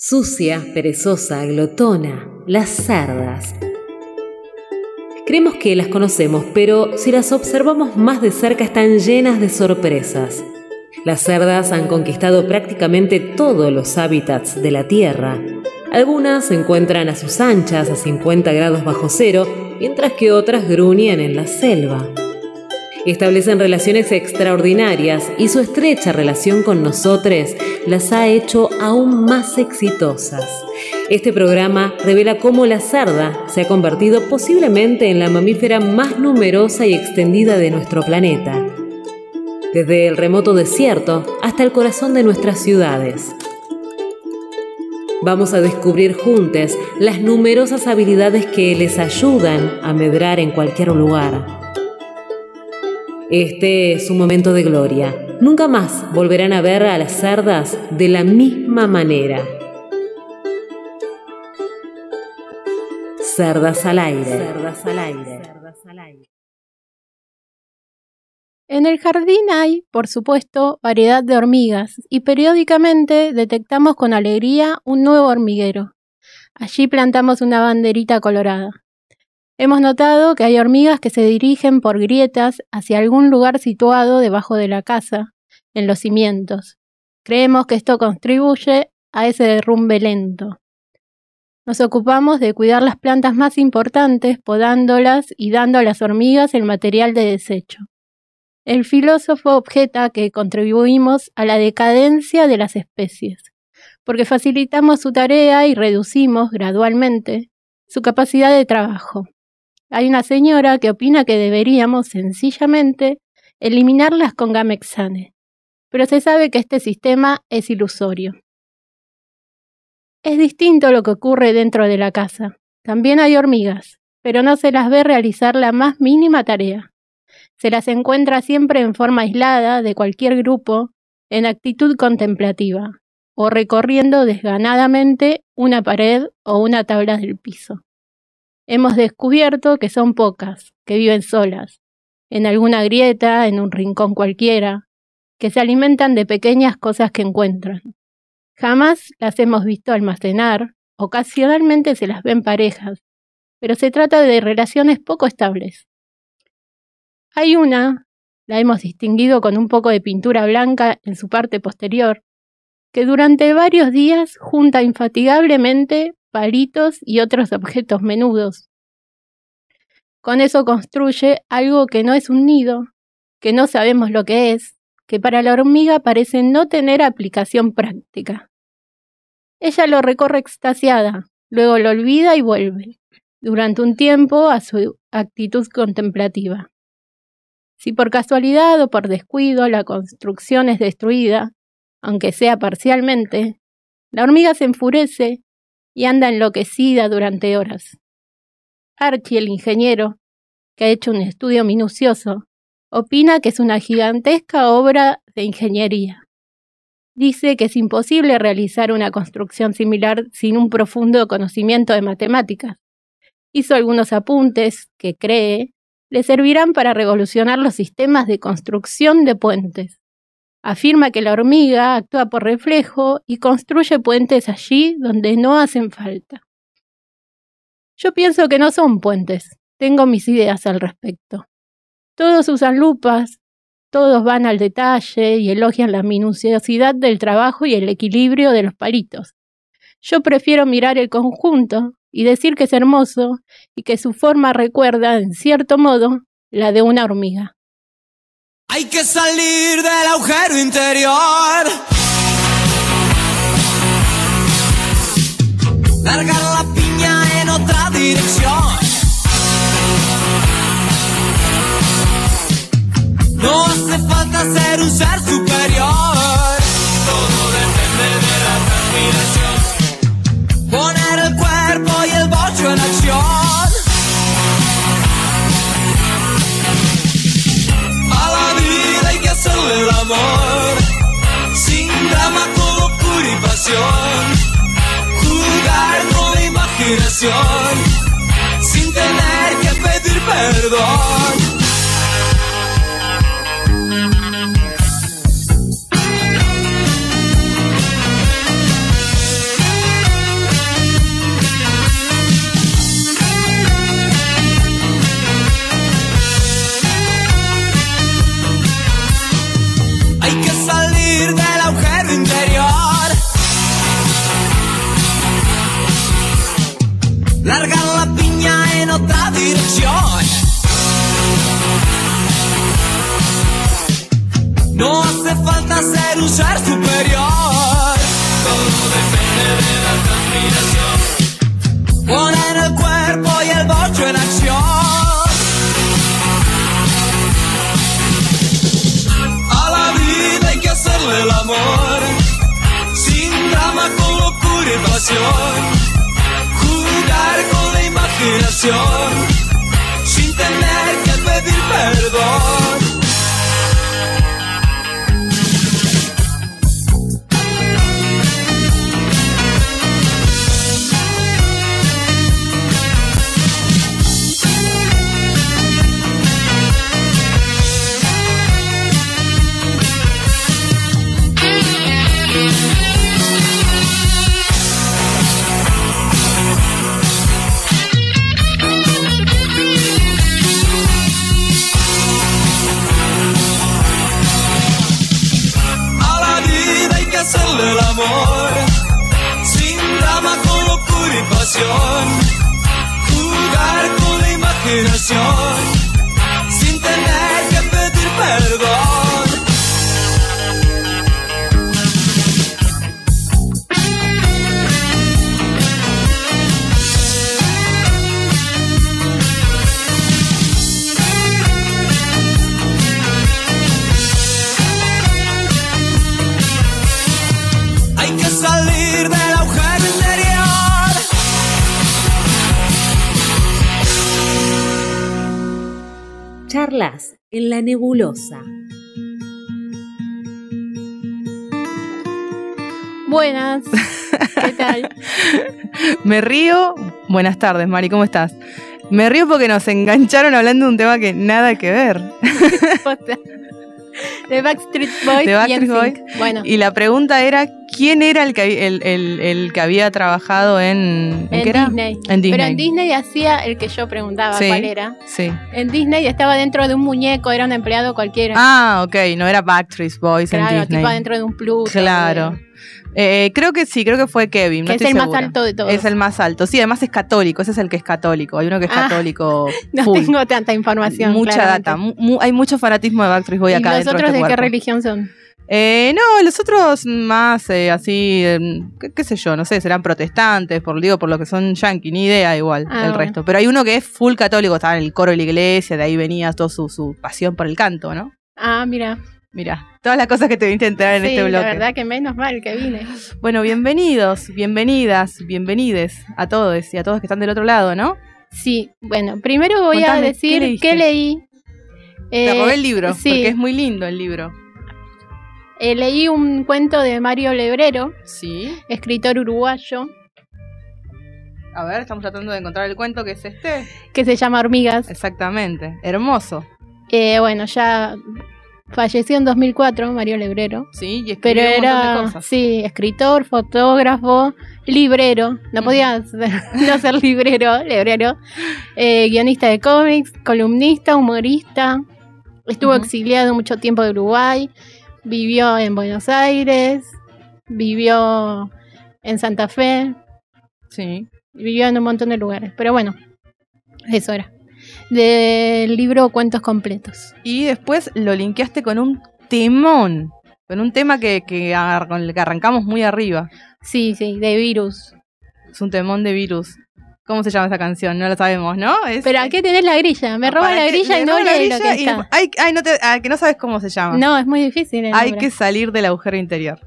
Sucia, perezosa, glotona, las cerdas. Creemos que las conocemos, pero si las observamos más de cerca están llenas de sorpresas. Las cerdas han conquistado prácticamente todos los hábitats de la Tierra. Algunas se encuentran a sus anchas a 50 grados bajo cero, mientras que otras gruñen en la selva establecen relaciones extraordinarias y su estrecha relación con nosotros las ha hecho aún más exitosas. Este programa revela cómo la sarda se ha convertido posiblemente en la mamífera más numerosa y extendida de nuestro planeta, desde el remoto desierto hasta el corazón de nuestras ciudades. Vamos a descubrir juntos las numerosas habilidades que les ayudan a medrar en cualquier lugar este es un momento de gloria. Nunca más volverán a ver a las cerdas de la misma manera. Cerdas al aire. Cerdas al aire. En el jardín hay, por supuesto, variedad de hormigas y periódicamente detectamos con alegría un nuevo hormiguero. Allí plantamos una banderita colorada. Hemos notado que hay hormigas que se dirigen por grietas hacia algún lugar situado debajo de la casa, en los cimientos. Creemos que esto contribuye a ese derrumbe lento. Nos ocupamos de cuidar las plantas más importantes, podándolas y dando a las hormigas el material de desecho. El filósofo objeta que contribuimos a la decadencia de las especies, porque facilitamos su tarea y reducimos gradualmente su capacidad de trabajo. Hay una señora que opina que deberíamos sencillamente eliminarlas con Gamexane, pero se sabe que este sistema es ilusorio. Es distinto lo que ocurre dentro de la casa. También hay hormigas, pero no se las ve realizar la más mínima tarea. Se las encuentra siempre en forma aislada de cualquier grupo, en actitud contemplativa, o recorriendo desganadamente una pared o una tabla del piso hemos descubierto que son pocas, que viven solas, en alguna grieta, en un rincón cualquiera, que se alimentan de pequeñas cosas que encuentran. Jamás las hemos visto almacenar, ocasionalmente se las ven parejas, pero se trata de relaciones poco estables. Hay una, la hemos distinguido con un poco de pintura blanca en su parte posterior, que durante varios días junta infatigablemente palitos y otros objetos menudos. Con eso construye algo que no es un nido, que no sabemos lo que es, que para la hormiga parece no tener aplicación práctica. Ella lo recorre extasiada, luego lo olvida y vuelve, durante un tiempo, a su actitud contemplativa. Si por casualidad o por descuido la construcción es destruida, aunque sea parcialmente, la hormiga se enfurece y anda enloquecida durante horas. Archie, el ingeniero, que ha hecho un estudio minucioso, opina que es una gigantesca obra de ingeniería. Dice que es imposible realizar una construcción similar sin un profundo conocimiento de matemáticas. Hizo algunos apuntes que cree le servirán para revolucionar los sistemas de construcción de puentes. Afirma que la hormiga actúa por reflejo y construye puentes allí donde no hacen falta. Yo pienso que no son puentes. Tengo mis ideas al respecto. Todos usan lupas, todos van al detalle y elogian la minuciosidad del trabajo y el equilibrio de los palitos. Yo prefiero mirar el conjunto y decir que es hermoso y que su forma recuerda, en cierto modo, la de una hormiga. Hay que salir del agujero interior. Largar la piña en otra dirección. No hace falta ser un ser superior. Todo depende de la transpiración. Poner el cuerpo y el bocho en acción. Jugar con imaginación, sin tener que pedir perdón. Falta ser un ser superior. Todo depende de la transpiración. Poner el cuerpo y el bocho en acción. A la vida hay que hacerle el amor. Sin drama, con locura y pasión. Jugar con la imaginación. Sin tener que pedir perdón. Hacerle el amor, sin drama, con locura y pasión. Jugar con la imaginación, Charlas en la nebulosa. Buenas. ¿Qué tal? Me río. Buenas tardes, Mari, ¿cómo estás? Me río porque nos engancharon hablando de un tema que nada que ver. De Backstreet Boys. De Backstreet y. Boys. Bueno, Y la pregunta era: ¿quién era el que, el, el- el que había trabajado en. en qué era? Disney. En Disney. Pero en Disney hacía el que yo preguntaba Sí. cuál era. Sí. En Disney estaba dentro de un muñeco, era un empleado cualquiera. Ah, ok, no era Backstreet Boys en claro, Disney. tipo dentro de un Pluto. Claro. de- Eh, creo que sí, creo que fue Kevin. no Que es estoy el más alto de todos. Es el más alto. Sí, además es católico. Ese es el que es católico. Hay uno que es Ah, católico. No full. tengo tanta información. Mucha claramente. data. mu- hay mucho fanatismo de Backstreet Boy ¿Y acá los dentro otros de de este qué religión son? Eh, no, los otros más eh, así, eh, qué, qué sé yo, no sé, serán protestantes, por digo, por lo que son yanqui, ni idea igual Ah, el bueno. resto. Pero hay uno que es full católico, estaba en el coro de la iglesia, de ahí venía toda su, su pasión por el canto, ¿no? Ah, mira. Mira, todas las cosas que te viniste a enterar en sí, este bloque. la verdad que menos mal que vine. Bueno, bienvenidos, bienvenidas, bienvenides a todos y a todos que están del otro lado, ¿no? Sí, bueno, primero voy a decir ¿qué leí. Te Eh, robé el libro, sí. porque es muy lindo el libro. eh, leí un cuento de Mario Lebrero, Sí. escritor uruguayo, A ver, estamos tratando de encontrar el cuento que es este. que se llama Hormigas. Exactamente, hermoso. Eh, bueno, ya falleció en 2004 Mario Lebrero. Sí, y Pero un de era, cosas. sí, escritor, fotógrafo, librero, no podía ser- no ser librero, librero, eh, guionista de cómics, columnista, humorista, estuvo exiliado mucho tiempo de Uruguay, vivió en Buenos Aires, vivió en Santa Fe, Sí. vivió en un montón de lugares, pero bueno, eso era. Del libro Cuentos Completos. Y después lo linkeaste con un temón. Con un tema que, que, con el que arrancamos muy arriba. Sí, sí, de virus. Es un temón de virus. ¿Cómo se llama esa canción? No lo sabemos, ¿no? Es- Pero aquí tenés la grilla, me roba ¿Para la grilla y no leí lo que grilla y- está. Ay, ay, no te, ah, que no sabes cómo se llama. No, es muy difícil. el Hay nombre. que salir del agujero interior.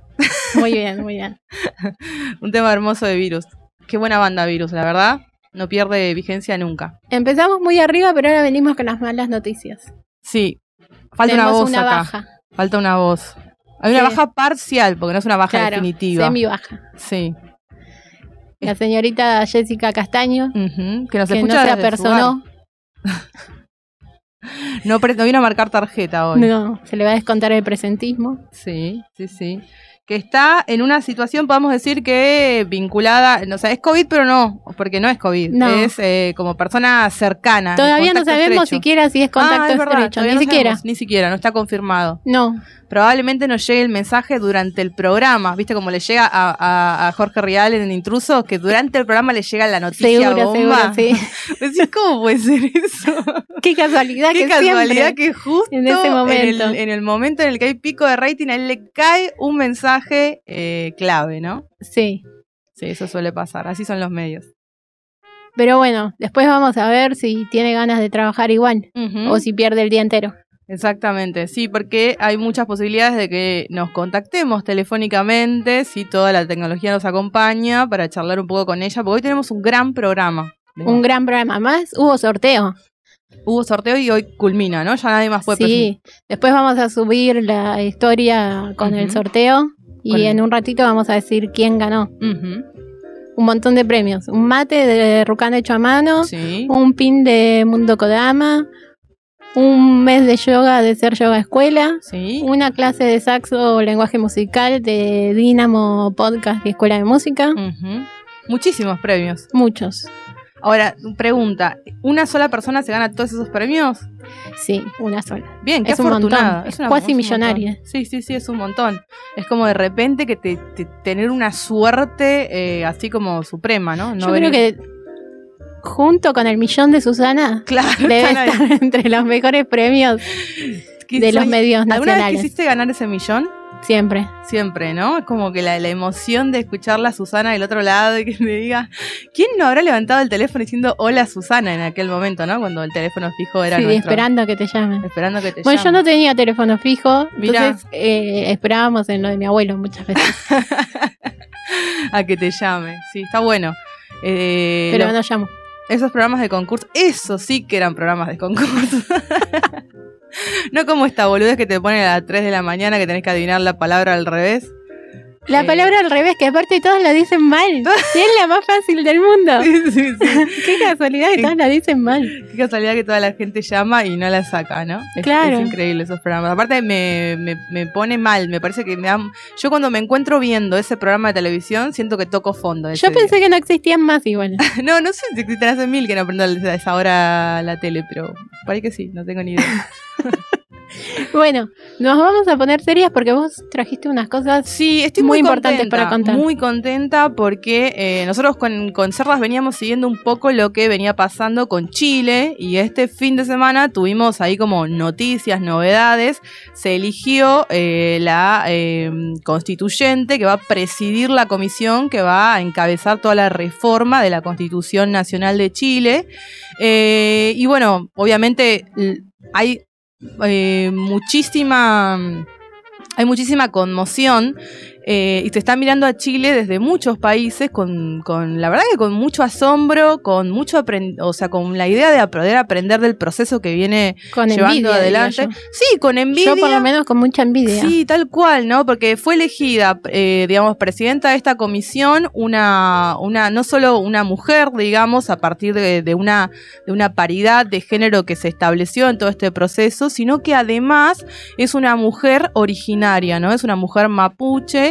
Muy bien, muy bien. Un tema hermoso de Virus. Qué buena banda Virus, la verdad. No pierde vigencia nunca. Empezamos muy arriba, pero ahora venimos con las malas noticias. Sí. Falta una voz una acá. baja. Falta una voz. Hay una baja parcial, porque no es una baja Claro, definitiva. semi baja. Sí. La señorita Jessica Castaño, Que nos que no escucha se desde su apersonó. No, no vino a marcar tarjeta hoy. no, se le va a descontar el presentismo. Sí, sí, sí. Que está en una situación, podemos decir que vinculada, o sea, es COVID, pero no, porque no es COVID, No. es eh, como persona cercana. Todavía no contacto sabemos estrecho. siquiera si es contacto Ah, es verdad, estrecho, ni no siquiera. sabemos, ni siquiera, no está confirmado. No, Probablemente nos llegue el mensaje durante el programa, ¿viste? Como le llega a, a- a Jorge Rial en Intruso, que durante el programa le llega la noticia seguro, seguro, bomba. sí. Decís, ¿cómo puede ser eso? Qué casualidad Qué que casualidad siempre. que justo en ese momento. En, el, en el momento en el que hay pico de rating, a él le cae un mensaje eh, clave, ¿no? Sí. Sí, eso suele pasar. Así son los medios. Pero bueno, después vamos a ver si tiene ganas de trabajar igual o si pierde el día entero. Exactamente, sí, porque hay muchas posibilidades de que nos contactemos telefónicamente, si toda la tecnología nos acompaña, para charlar un poco con ella, porque hoy tenemos un gran programa. Un gran programa más. Hubo sorteo. Hubo sorteo y hoy culmina, ¿no? Ya nadie más puede Sí. Después vamos a subir la historia con el sorteo y Con- en un ratito vamos a decir quién ganó. Un montón de premios. Un mate de Rucán hecho a mano. Sí. un pin de Mundo Kodama, un mes de yoga de Ser Yoga Escuela, Sí. una clase de saxo o lenguaje musical de Dinamo Podcast y Escuela de Música. Muchísimos premios. muchos. Ahora, pregunta, ¿una sola persona se gana todos esos premios? Sí, una sola. Bien, qué Es un afortunada. montón, es una- cuasi un millonaria. Sí, sí, sí, es un montón. Es como de repente que te, te- tener una suerte eh, así como suprema, ¿no? No Yo creo que junto con el millón de Susana Claro, debe ahí. estar entre los mejores premios De los medios ¿Alguna vez nacionales. quisiste ganar ese millón? Siempre. Siempre, ¿no? Es como que la, la emoción de escucharla a Susana del otro lado y que me diga, ¿quién no habrá levantado el teléfono diciendo hola Susana en aquel momento, ¿no? Cuando el teléfono fijo era Sí, nuestro. esperando que te llamen. Esperando que te Bueno, yo llamen. no tenía teléfono fijo, Mirá. entonces eh, esperábamos en lo de mi abuelo muchas veces. a que te llame. Sí, está bueno. Eh, pero lo- no llamo. Esos programas de concurso, eso sí que eran programas de concurso. no como esta boludez que te ponen a las 3 de la mañana que tenés que adivinar la palabra al revés. La Eh. palabra al revés, que aparte todos la dicen mal. Es la más fácil del mundo. Sí, sí, sí. Qué casualidad que todos la dicen mal. Qué casualidad que toda la gente llama y no la saca, ¿no? Es, Claro. es increíble esos programas. Aparte me, me, me pone mal, me parece que me dan... Yo cuando me encuentro viendo ese programa de televisión siento que toco fondo. Yo pensé que no existían más igual. No, no sé si existen hace mil que no prendo a esa hora la tele, pero parece que sí, no tengo ni idea. Bueno, nos vamos a poner serias porque vos trajiste unas cosas. Sí, estoy Muy muy, importantes contenta, para contar. Muy contenta porque eh, nosotros con, con Cerdas veníamos siguiendo un poco lo que venía pasando con Chile y este fin de semana tuvimos ahí como noticias, novedades. Se eligió eh, la eh, constituyente que va a presidir la comisión que va a encabezar toda la reforma de la Constitución Nacional de Chile. Eh, y bueno, obviamente hay eh, muchísima hay muchísima conmoción eh, y se está mirando a Chile desde muchos países con, con la verdad que con mucho asombro, con mucho o sea, con la idea de poder aprender del proceso que viene Con llevando envidia. adelante. Sí, con envidia. Yo por lo menos con mucha envidia. Sí, tal cual, ¿no? Porque fue elegida, eh, digamos, presidenta de esta comisión, una, una, no solo una mujer, digamos, a partir de, de una, de una paridad de género que se estableció en todo este proceso, sino que además es una mujer originaria, ¿no? Es una mujer mapuche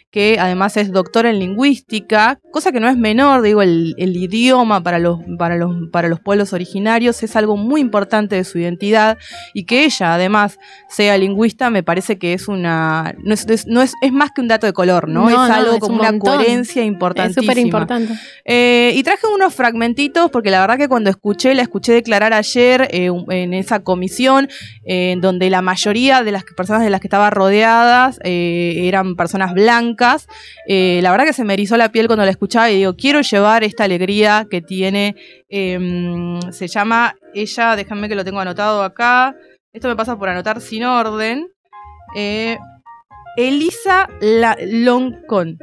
que además es doctora en lingüística, cosa que no es menor, digo, el, el idioma para los, para, los, para los pueblos originarios es algo muy importante de su identidad y que ella además sea lingüista me parece que es una no es, es- no es, es más que un dato de color, ¿no? No, es no, algo es como un una coherencia es importantísima. súper importante. Eh, y traje unos fragmentitos porque la verdad que cuando escuché, la escuché declarar ayer eh, en esa comisión, eh, en donde la mayoría de las personas de las que estaba rodeadas eran personas blancas, eh, la verdad que se me erizó la piel cuando la escuchaba y digo, quiero llevar esta alegría que tiene, eh, se llama ella, déjame que lo tengo anotado acá, esto me pasa por anotar sin orden, eh, Elisa La- Loncón.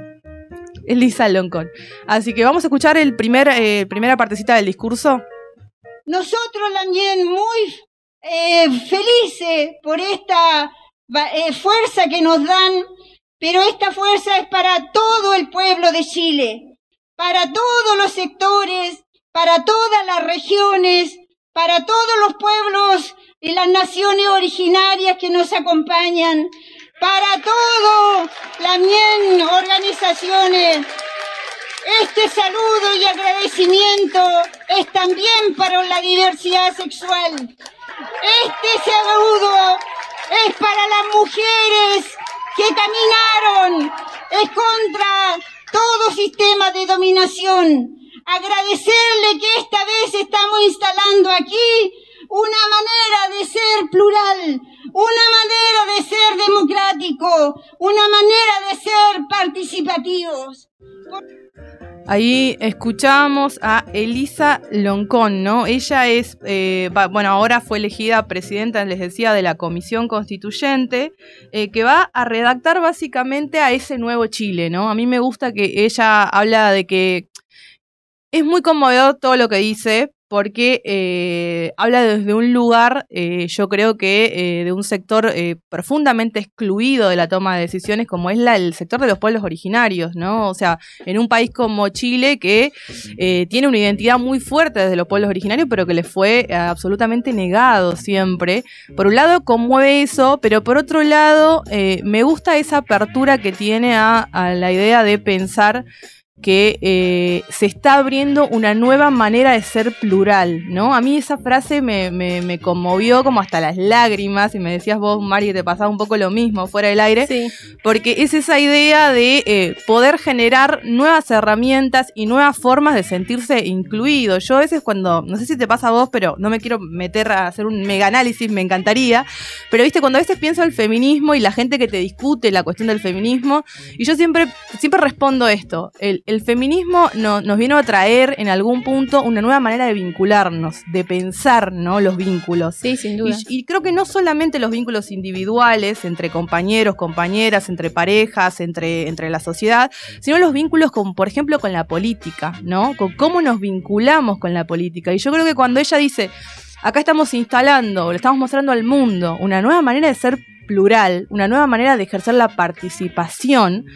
Elisa Loncón. Así que vamos a escuchar el primer, eh, primera partecita del discurso. Nosotros también muy eh, felices por esta fuerza que nos dan, pero esta fuerza es para todo el pueblo de Chile, para todos los sectores, para todas las regiones, para todos los pueblos y las naciones originarias que nos acompañan, para todo las mien organizaciones. Este saludo y agradecimiento es también para la diversidad sexual. Este saludo es para las mujeres que caminaron, es contra todo sistema de dominación. Agradecerle que esta vez estamos instalando aquí una manera de ser plural, una manera de ser democrático, una manera de ser participativos. Ahí escuchamos a Elisa Loncón, ¿no? Ella es, eh, bueno, ahora fue elegida presidenta, les decía, de la Comisión Constituyente, eh, que va a redactar básicamente a ese nuevo Chile, ¿no? A mí me gusta que ella habla de que es muy conmovedor todo lo que dice, porque eh, habla desde un lugar, eh, yo creo que eh, de un sector profundamente excluido de la toma de decisiones, como es la, el sector de los pueblos originarios, ¿no? O sea, en un país como Chile que tiene una identidad muy fuerte desde los pueblos originarios, pero que le fue absolutamente negado siempre. Por un lado, conmueve eso, pero por otro lado, me gusta esa apertura que tiene a la idea de pensar que eh, se está abriendo una nueva manera de ser plural, ¿no? A mí esa frase me, me, conmovió como hasta las lágrimas, y me decías vos, Mari, que te pasaba un poco lo mismo fuera del aire, sí. porque es esa idea de eh, poder generar nuevas herramientas y nuevas formas de sentirse incluido. Yo a veces cuando, no sé si te pasa a vos, pero no me quiero meter a hacer un mega análisis, me encantaría, pero viste, cuando a veces pienso el feminismo y la gente que te discute la cuestión del feminismo, y yo siempre, siempre respondo esto, el, el feminismo nos vino a traer en algún punto una nueva manera de vincularnos, de pensar ¿no? los vínculos. Sí, sin duda. Y, y, creo que no solamente los vínculos individuales entre compañeros, compañeras, entre parejas, entre, entre la sociedad, sino los vínculos con, por ejemplo, con la política, ¿no? Con cómo nos vinculamos con la política. Y yo creo que cuando ella dice, acá estamos instalando, le estamos mostrando al mundo una nueva manera de ser plural, una nueva manera de ejercer la participación,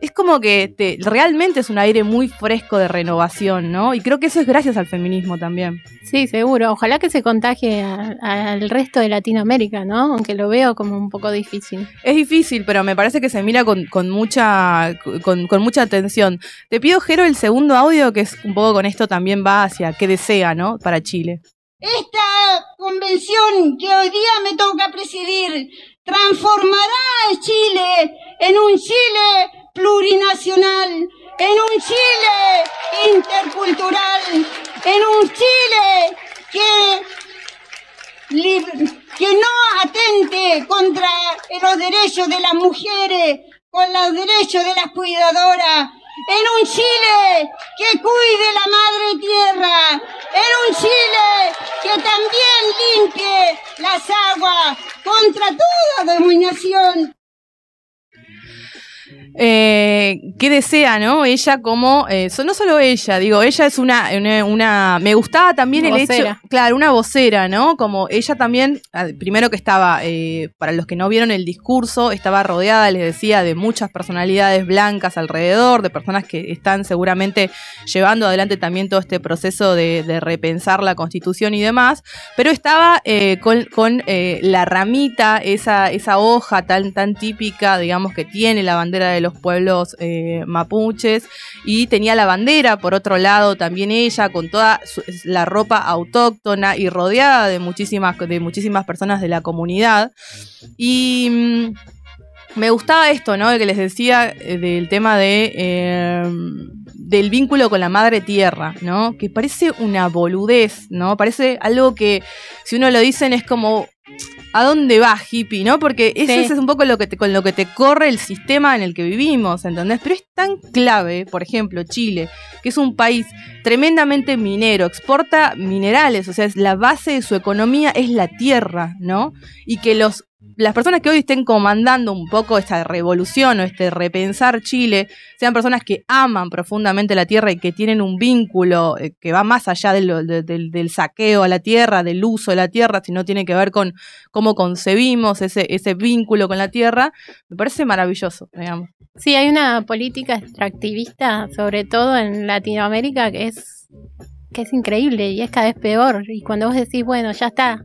es como que te, realmente es un aire muy fresco de renovación, ¿no? Y creo que eso es gracias al feminismo también. Sí, seguro. Ojalá que se contagie al resto de Latinoamérica, ¿no? Aunque lo veo como un poco difícil. Es difícil, pero me parece que se mira con, con mucha con, con, mucha atención. Te pido, Jero, el segundo audio, que es un poco con esto también va hacia qué desea, ¿no? Para Chile. Esta convención que hoy día me toca presidir transformará a Chile en un Chile plurinacional, en un Chile intercultural, en un Chile que, que no atente contra los derechos de las mujeres, con los derechos de las cuidadoras, en un Chile que cuide la madre tierra, en un Chile que también limpie las aguas contra toda dominación. Eh, ¿Qué desea, no? Ella como, eh, no solo ella, digo, ella es una, una, me gustaba también una el vocera. hecho, claro, una vocera, ¿no? Como ella también, primero que estaba, eh, para los que no vieron el discurso, estaba rodeada, les decía, de muchas personalidades blancas alrededor, de personas que están seguramente llevando adelante también todo este proceso de, de repensar la constitución y demás, pero estaba eh, con, con la ramita, esa, esa hoja tan, tan típica, digamos, que tiene la bandera de los pueblos eh, mapuches y tenía la bandera por otro lado también ella con toda la ropa autóctona y rodeada de muchísimas de muchísimas personas de la comunidad y mmm, me gustaba esto, ¿no? De que les decía eh, del tema de eh, del vínculo con la madre tierra, ¿no? Que parece una boludez, ¿no? Parece algo que si uno lo dicen es como ¿A dónde va, hippie? ¿No? Porque eso sí. es un poco lo que te, con lo que te corre el sistema en el que vivimos, ¿entendés? Pero es tan clave, por ejemplo, Chile, que es un país tremendamente minero, exporta minerales, o sea, es la base de su economía es la tierra, ¿no? Y que los las personas que hoy estén comandando un poco esta revolución o este repensar Chile sean personas que aman profundamente la tierra y que tienen un vínculo eh, que va más allá del saqueo a la tierra, del uso de la tierra, sino tiene que ver con cómo concebimos ese, ese vínculo con la tierra, me parece maravilloso, digamos. Sí, hay una política extractivista, sobre todo en Latinoamérica, que es, que es increíble y es cada vez peor. Y cuando vos decís, bueno, ya está,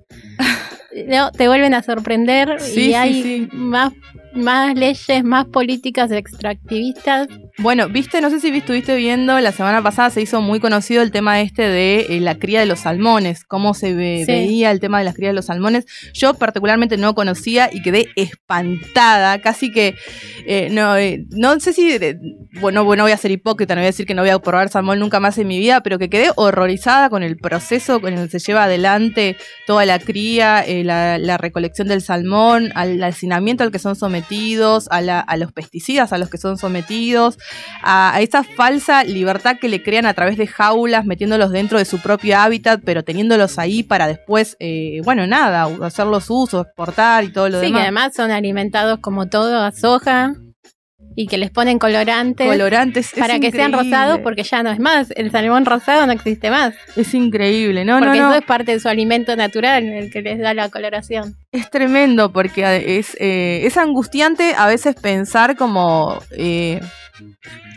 no, te vuelven a sorprender sí, y hay sí. más más leyes, más políticas extractivistas. Bueno, viste, no sé si estuviste viendo, la semana pasada se hizo muy conocido el tema este de eh, la cría de los salmones, cómo se ve- Sí. veía el tema de la cría de los salmones. Yo particularmente no conocía y quedé espantada, casi que, eh, no, eh, no sé si, eh, bueno, bueno, voy a ser hipócrita, no voy a decir que no voy a probar salmón nunca más en mi vida, pero que quedé horrorizada con el proceso con el que se lleva adelante toda la cría, eh, la, la recolección del salmón, al hacinamiento al que son sometidos, a, la- a los pesticidas a los que son sometidos, a, a esa falsa libertad que le crean a través de jaulas, metiéndolos dentro de su propio hábitat, pero teniéndolos ahí para después, eh, bueno, nada, hacerlos uso, exportar y todo lo Sí, que demás. además son alimentados como todo a soja y que les ponen colorantes. Colorantes. es para que sean rosados porque ya no es más, el salmón rosado no existe más, Es increíble, no, porque no, no. eso es parte de su alimento natural, el que les da la coloración. Es tremendo porque es, eh, es angustiante a veces pensar como eh,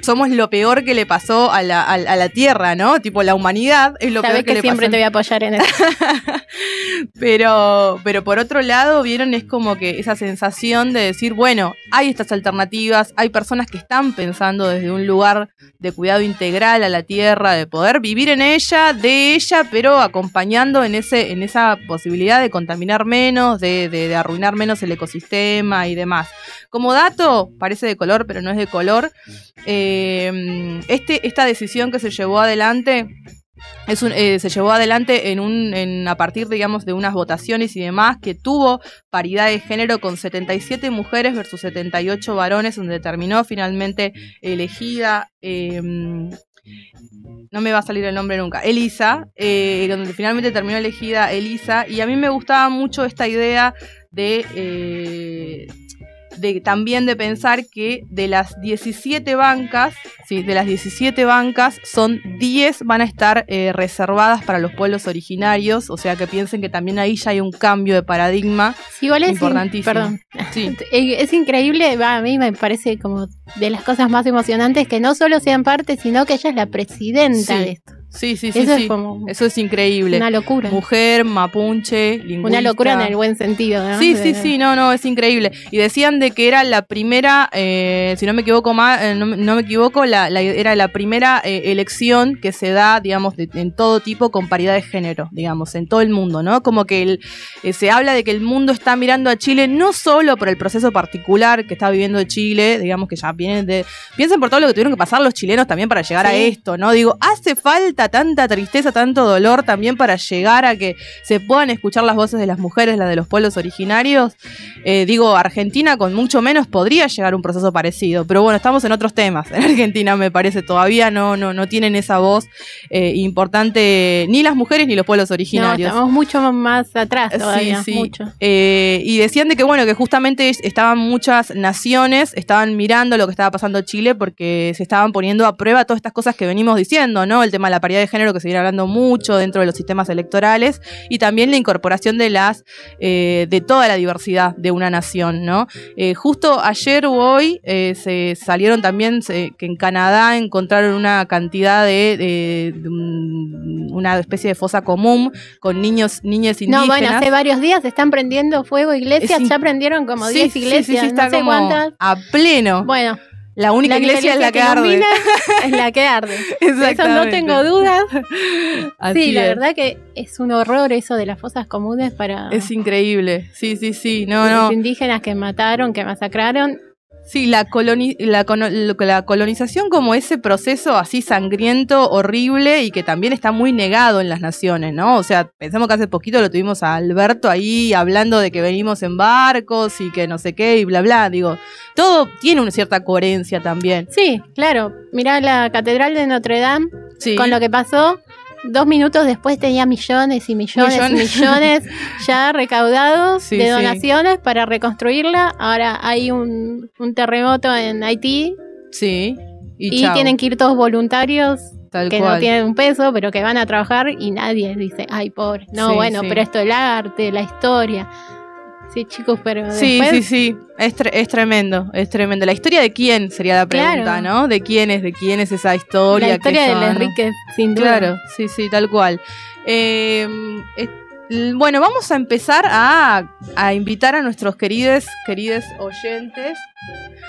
somos lo peor que le pasó a la, a- a la Tierra, ¿no? Tipo, la humanidad es lo Sabes peor que, que, le siempre pasó. te voy a apoyar en eso. pero, pero por otro lado, vieron, es como que esa sensación de decir, bueno, hay estas alternativas, hay personas que están pensando desde un lugar de cuidado integral a la tierra, de poder vivir en ella, de ella, pero acompañando en ese, en esa posibilidad de contaminar menos, de, de- arruinar menos el ecosistema y demás. Como dato, parece de color, pero no es de color. eh, este, esta decisión que se llevó adelante eh, se llevó adelante en un, a partir, digamos, de unas votaciones y demás que tuvo paridad de género con 77 mujeres versus 78 varones, donde terminó finalmente elegida. eh, no me va a salir el nombre nunca, Elisa, eh, donde finalmente terminó elegida Elisa, y a mí me gustaba mucho esta idea de, eh, de también de pensar que de las 17 bancas, sí, de las 17 bancas, son 10 van a estar eh, reservadas para los pueblos originarios, o sea que piensen que también ahí ya hay un cambio de paradigma. Sí, igual es in- Importantísimo. Perdón. Sí. Eh, Es increíble, va, a mí me parece como de las cosas más emocionantes que no solo sean parte, sino que ella es la presidenta de esto. Sí, sí, sí, Eso sí. es como Eso es increíble. una locura. Mujer, mapuche, lingüista. Una locura en el buen sentido, ¿no? Sí, De- sí, sí, no, no, es increíble. Y decían de que era la primera, eh, si no me equivoco más, eh, no, me- no me equivoco, la, la- era la primera eh, elección que se da, digamos, de- en todo tipo con paridad de género, digamos, en todo el mundo, ¿no? Como que el- eh, se habla de que el mundo está mirando a Chile no solo por el proceso particular que está viviendo Chile, digamos que ya vienen de... Piensen por todo lo que tuvieron que pasar los chilenos también para llegar a esto, ¿no? Digo, hace falta tanta tristeza, tanto dolor también para llegar a que se puedan escuchar las voces de las mujeres, las de los pueblos originarios. Eh, digo, Argentina con mucho menos podría llegar a un proceso parecido, pero bueno, estamos en otros temas. En Argentina me parece todavía no, no, no tienen esa voz eh, importante ni las mujeres ni los pueblos No, originarios. estamos mucho más atrás todavía, sí. mucho. Eh, y decían de que bueno, que justamente es- estaban muchas naciones, estaban mirando lo que estaba pasando en Chile porque se estaban poniendo a prueba todas estas cosas que venimos diciendo, ¿no? El tema de la paridad de género que se viene hablando mucho dentro de los sistemas electorales y también la incorporación de las eh, de toda la diversidad de una nación, ¿no? Eh, justo ayer o hoy eh, se salieron también se- que en Canadá encontraron una cantidad de, de- de un- una especie de fosa común con niños, niñas indígenas. No, bueno, hace varios días están prendiendo fuego iglesias, ya prendieron como Sí, 10 sí, sí, iglesias, sí, está no sé como cuántas. A pleno. Bueno, la única iglesia, es la que, arde. ilumina es la que arde. De eso no tengo dudas. Así sí, la es. verdad que es un horror eso de las fosas comunes para Es increíble. Sí, sí, sí. No, los no. indígenas que mataron, que masacraron. Sí, la, coloni- la, la colonización como ese proceso así sangriento, horrible y que también está muy negado en las naciones, ¿no? O sea, pensamos que hace poquito lo tuvimos a Alberto ahí hablando de que venimos en barcos y que no sé qué y bla, bla. Digo, todo tiene una cierta coherencia también. Sí, claro. Mirá la Catedral de Notre Dame, Sí. con lo que pasó. Dos minutos después tenía millones y millones, Millones. y millones ya recaudados Sí, de sí. donaciones para reconstruirla. Ahora hay un, un terremoto en Haití Sí. Y, tienen que ir todos voluntarios tal que cual. no tienen un peso, pero que van a trabajar y nadie dice, ay, pobre. No, Sí, bueno, pero esto el arte, la historia. Sí, chicos, pero Sí, después, sí, sí, es, tre- es tremendo, es tremendo. ¿La historia de quién sería la pregunta, Claro. no? ¿De quién es, de quién es esa historia? la historia de son? Enrique, sin duda. Claro, sí, sí, tal cual. Eh, es- L- Bueno, vamos a empezar a, a invitar a nuestros queridos, queridos oyentes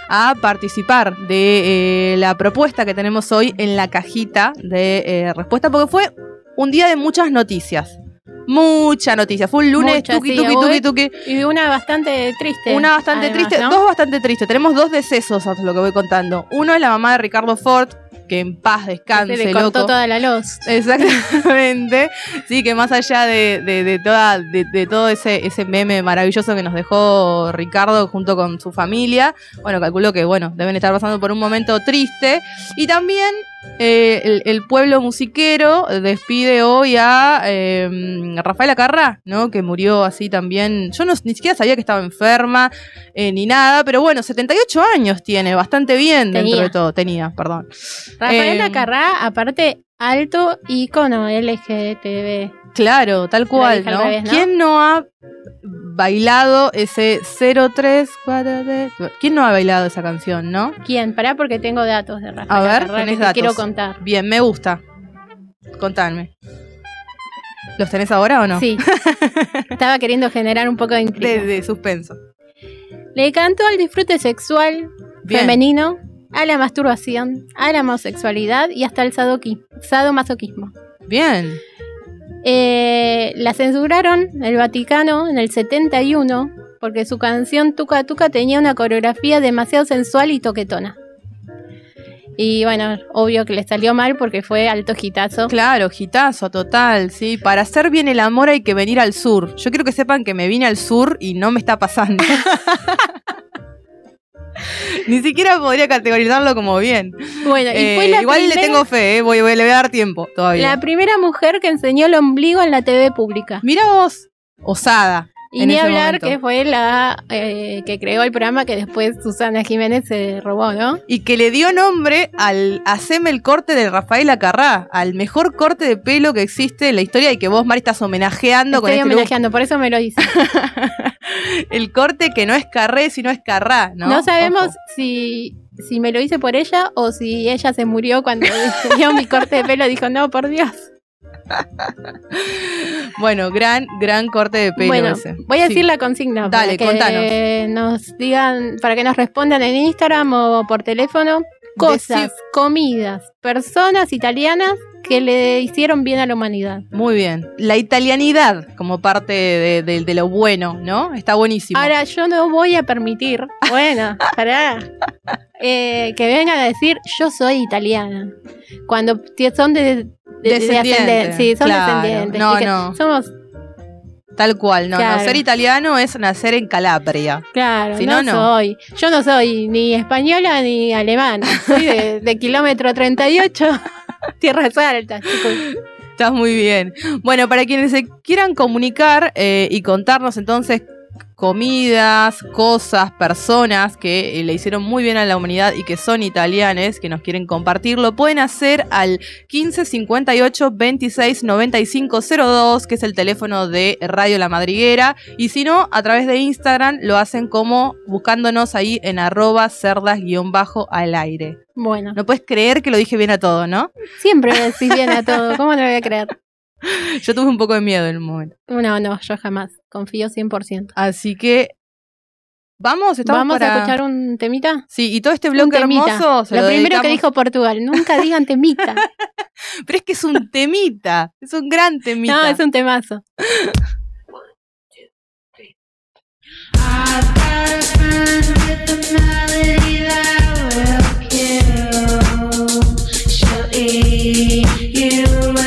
a participar de eh, la propuesta que tenemos hoy en la cajita de eh, respuesta, porque fue un día de muchas noticias. Mucha noticia. Fue un lunes Muchas, tuki, sí, tuki, tuki, tuki. Y una bastante triste. Una bastante además, triste, ¿no? dos bastante tristes. Tenemos dos decesos, hasta lo que voy contando. Uno es la mamá de Ricardo Ford, que en paz Se descanse, le cortó loco. toda la luz. Exactamente. Sí, que más allá de, de- de toda, de, de todo ese, ese meme maravilloso que nos dejó Ricardo junto con su familia, bueno, calculo que bueno, deben estar pasando por un momento triste. Y también eh, el, el pueblo musiquero despide hoy a eh, Rafaela Carrá, ¿no? Que murió así también. Yo no, ni siquiera sabía que estaba enferma eh, ni nada, pero bueno, 78 años tiene, bastante bien dentro de todo. Tenía, perdón. Rafaela Em, Carrá, aparte, alto ícono LGTB. Claro, tal cual, ¿no? revés, ¿no? ¿Quién no ha bailado ese 0343? ¿Quién no ha bailado esa canción, no? ¿Quién? Pará porque tengo datos de Rafaela A ver, Carrá que tenés te datos. quiero contar. Bien, me gusta. Contadme. ¿Los tenés ahora o no? Sí. Estaba queriendo generar un poco de intriga. De, de suspenso. Le cantó al disfrute sexual Bien. femenino, a la masturbación, a la homosexualidad y hasta el sadoqui- sadomasoquismo. Bien. Eh, la censuraron el Vaticano en el 71 porque su canción Tuca Tuca tenía una coreografía demasiado sensual y toquetona. Y bueno, obvio que le salió mal porque fue alto gitazo. Claro, gitazo total, sí. Para hacer bien el amor hay que venir al sur. Yo quiero que sepan que me vine al sur y no me está pasando. Ni siquiera podría categorizarlo como bien. Bueno, y Eh, la igual le tengo fe, eh, voy, voy- le voy a dar tiempo todavía. La primera mujer que enseñó el ombligo en la TV pública. Mira vos, osada. Y ni hablar momento. que fue la eh, que creó el programa que después Susana Jiménez se robó, ¿no? Y que le dio nombre al Haceme el corte de Rafael Acarrá, al mejor corte de pelo que existe en la historia y que vos, Mari, estás homenajeando con Estoy este homenajeando, por eso me lo hice. El corte que no es Carré, sino es Carrá, ¿no? No, sabemos Ojo. si, si me lo hice por ella o si ella se murió cuando vio mi corte de pelo y dijo, no, por Dios. Bueno, gran, gran corte de pelo bueno, ese. voy a Sí. decir la consigna Dale, para contanos. que nos digan, para que nos respondan en Instagram o por teléfono. Cosas, comidas, personas italianas que le hicieron bien a la humanidad. Muy bien. La italianidad como parte de, de- de lo bueno, ¿no? Está buenísimo. Ahora, yo no voy a permitir, bueno, pará, eh, que vengan a decir yo soy italiana. Cuando son de, de- de Descendiente, ascenden- sí, son claro. descendientes. No, no. Somos, Tal cual, no, Claro. no. Ser italiano es nacer en Calabria. claro, Si no. soy. Yo no soy ni española ni alemana. Soy de, de kilómetro 38, tierras altas, chicos. Estás muy bien. Bueno, para quienes se quieran comunicar eh, y contarnos entonces comidas, cosas, personas que eh, le hicieron muy bien a la humanidad y que son italianes, que nos quieren compartir, lo pueden hacer al 15 58 26 95 02, que es el teléfono de Radio La Madriguera. Y si no, a través de Instagram lo hacen como buscándonos ahí en arroba cerdas-al aire. Bueno, No puedes creer que lo dije bien a todo, ¿no? siempre me decís bien a todo. ¿Cómo no lo voy a creer? Yo tuve un poco de miedo en un momento. No, no, yo jamás. Confío 100%. Así que vamos, estamos ¿Vamos para- a escuchar un temita? Sí, y todo este bloque temita. hermoso se lo, lo, primero que dijo Portugal, nunca digan temita. Pero es que es un temita, es un gran temita. no, es un temazo. You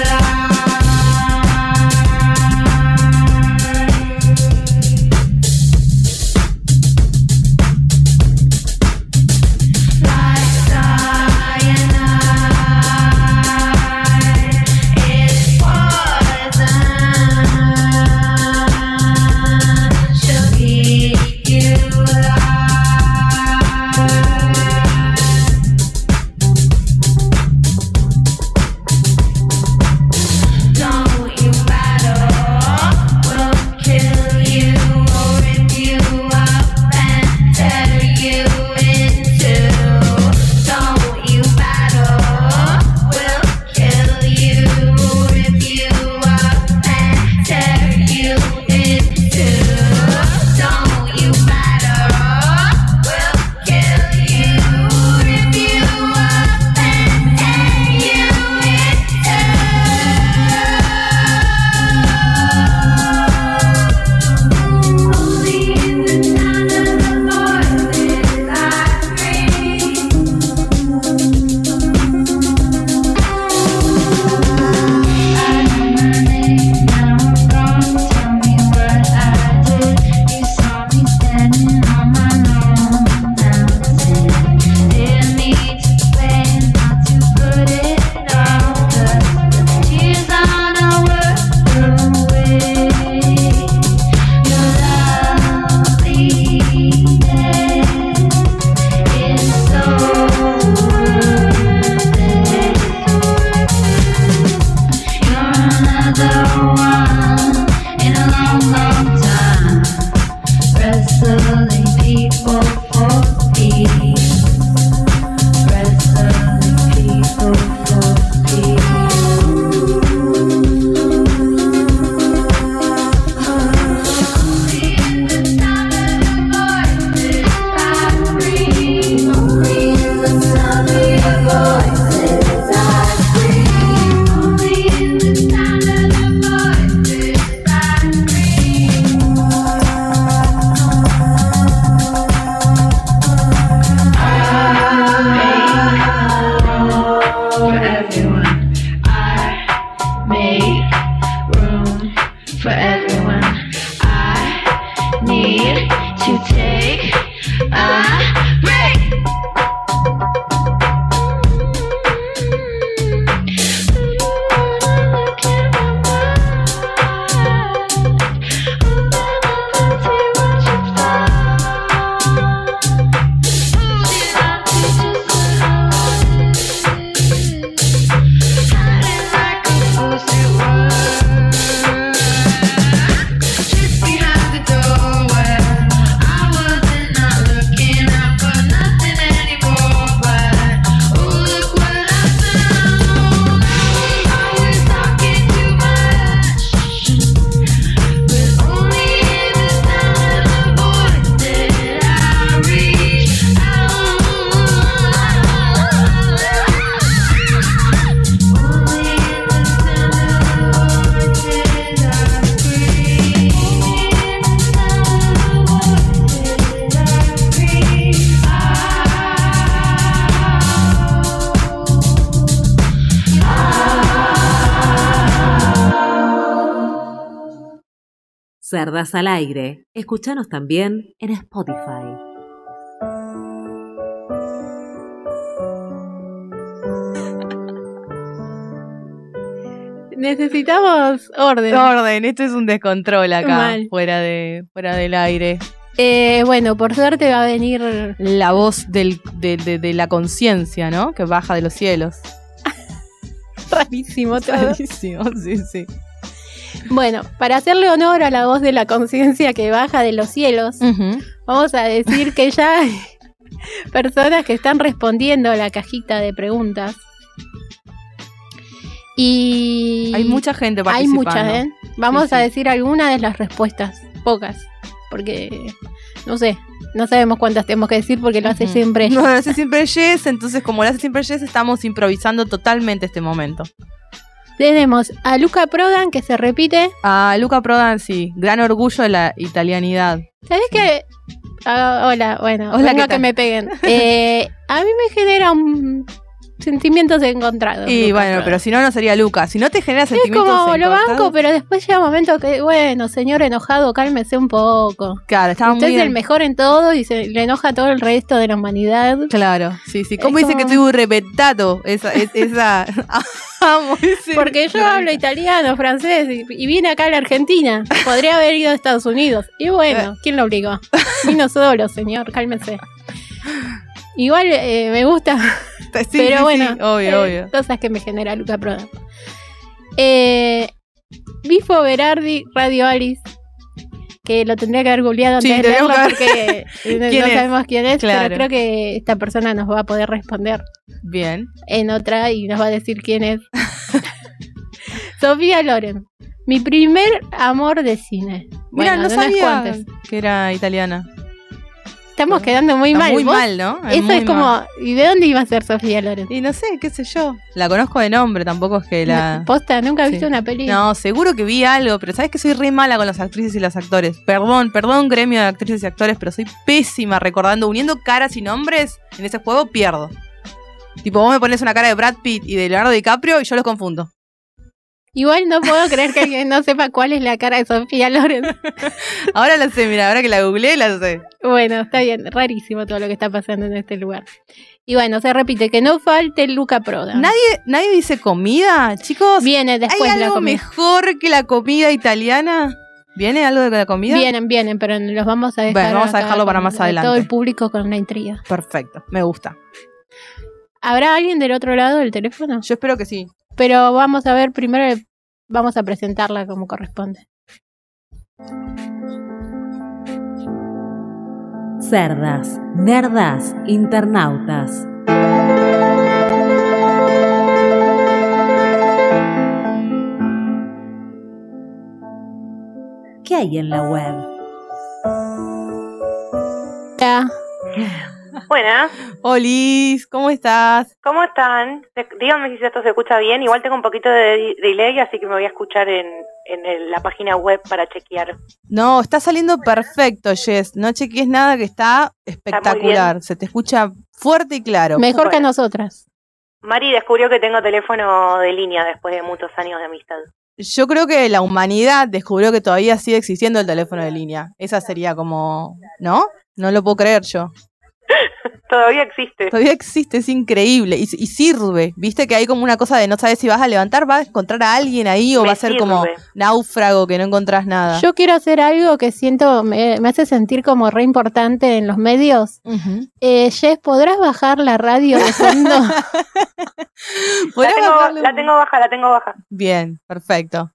aire. Escúchanos también en Spotify. Necesitamos orden. Orden, esto es un descontrol acá, Mal. fuera de fuera del aire. Eh, bueno, por suerte va a venir. La voz del, de, de- de la conciencia, ¿no? Que baja de los cielos. Rarísimo todo. Rarísimo, sí, sí. Bueno, para hacerle honor a la voz de la conciencia que baja de los cielos, vamos a decir que ya hay personas que están respondiendo a la cajita de preguntas. Y Hay mucha gente hay participando. muchas, ¿eh? Vamos Sí, a decir algunas de las respuestas, pocas, porque no sé, no sabemos cuántas tenemos que decir porque lo hace siempre. No, lo hace siempre Jess, entonces como lo hace siempre Jess, estamos improvisando totalmente este momento. Tenemos a Luca Prodan que se repite. A Luca Prodan, sí, gran orgullo de la italianidad. ¿Sabes qué? Ah, hola, bueno, Hola, vengo ¿qué a que me peguen. Eh, a mí me genera un sentimientos encontrados. Y bueno, pero si no, no sería Luca. Si no te genera es sentimientos como lo banco, pero después llega un momento que, bueno, señor enojado, cálmese un poco. Claro, estaba Usted muy es el mejor en todo y se le enoja a todo el resto de la humanidad. Claro, sí, sí. ¿Cómo Es dice que como- estoy un repetato? Esa, es- esa... Ese- Porque yo hablo italiano, francés y, y vine acá a la Argentina. Podría haber ido a Estados Unidos. Y Eh. bueno, ¿quién lo obligó? Vino solo, señor, cálmese. Igual eh, me gusta, Sí, pero sí, bueno, sí, obvio, eh, obvio. cosas que me genera Luca Prodan. Eh, Bifo Berardi, Radio Alice, que lo tendría que haber googleado Sí, antes de leerlo que porque eh, no sabemos quién es, Claro. pero creo que esta persona nos va a poder responder Bien. en otra y nos va a decir quién es. Sofía Loren, mi primer amor de cine. Mira, Bueno, no sabía que era italiana. Estamos quedando muy Está mal. muy ¿Vos? mal, ¿no? Eso muy es como, mal. ¿y de dónde iba a ser Sofía Loren? Y no sé, qué sé yo. La conozco de nombre, tampoco es que la... Posta, nunca viste Sí. una peli. No, seguro que vi algo, pero sabes que soy re mala con las actrices y los actores. Perdón, perdón, gremio de actrices y actores, pero soy pésima recordando, uniendo caras y nombres en ese juego pierdo. Tipo, vos me pones una cara de Brad Pitt y de Leonardo DiCaprio y yo los confundo. Igual no puedo creer que alguien no sepa cuál es la cara de Sofía Loren. Ahora la sé, mira, ahora que la googleé la sé. bueno, está bien, rarísimo todo lo que está pasando en este lugar. Y bueno, se repite, que no falte Luca Proda. ¿Nadie, nadie dice comida, chicos? Viene después ¿Hay la algo comida. mejor que la comida italiana? ¿Viene algo de la comida? Vienen, vienen, pero los vamos a dejar. Bueno, vamos a dejarlo para más Todo adelante. el público con una intriga. Perfecto, me gusta. ¿Habrá alguien del otro lado del teléfono? Yo espero que sí. Pero vamos a ver primero, vamos a presentarla como corresponde. Cerdas, nerdas, internautas. ¿Qué hay en la web? Ya. Buenas, Olis, ¿cómo estás? ¿cómo están? Díganme si esto se escucha bien. Igual tengo un poquito de delay, así que me voy a escuchar en, en el- la página web para chequear. No, está saliendo perfecto, Jess. No cheques nada que está espectacular. Se te escucha fuerte y claro. Mejor que nosotras. Mari descubrió que tengo teléfono de línea después de muchos años de amistad. Yo creo que la humanidad descubrió que todavía sigue existiendo el teléfono de línea. Esa sería como, ¿no? No lo puedo creer yo. Todavía existe. Todavía existe, es increíble. Y, y sirve. Viste que hay como una cosa de no sabes si vas a levantar, vas a encontrar a alguien ahí o Me va a ser como náufrago que no encontrás nada. Yo quiero hacer algo que siento, me, me hace sentir como re importante en los medios. Ujú. Eh, Jess, ¿podrás bajar la radio de fondo? La ¿Podrás tengo, bajarle la tengo baja, la tengo baja. Bien, perfecto.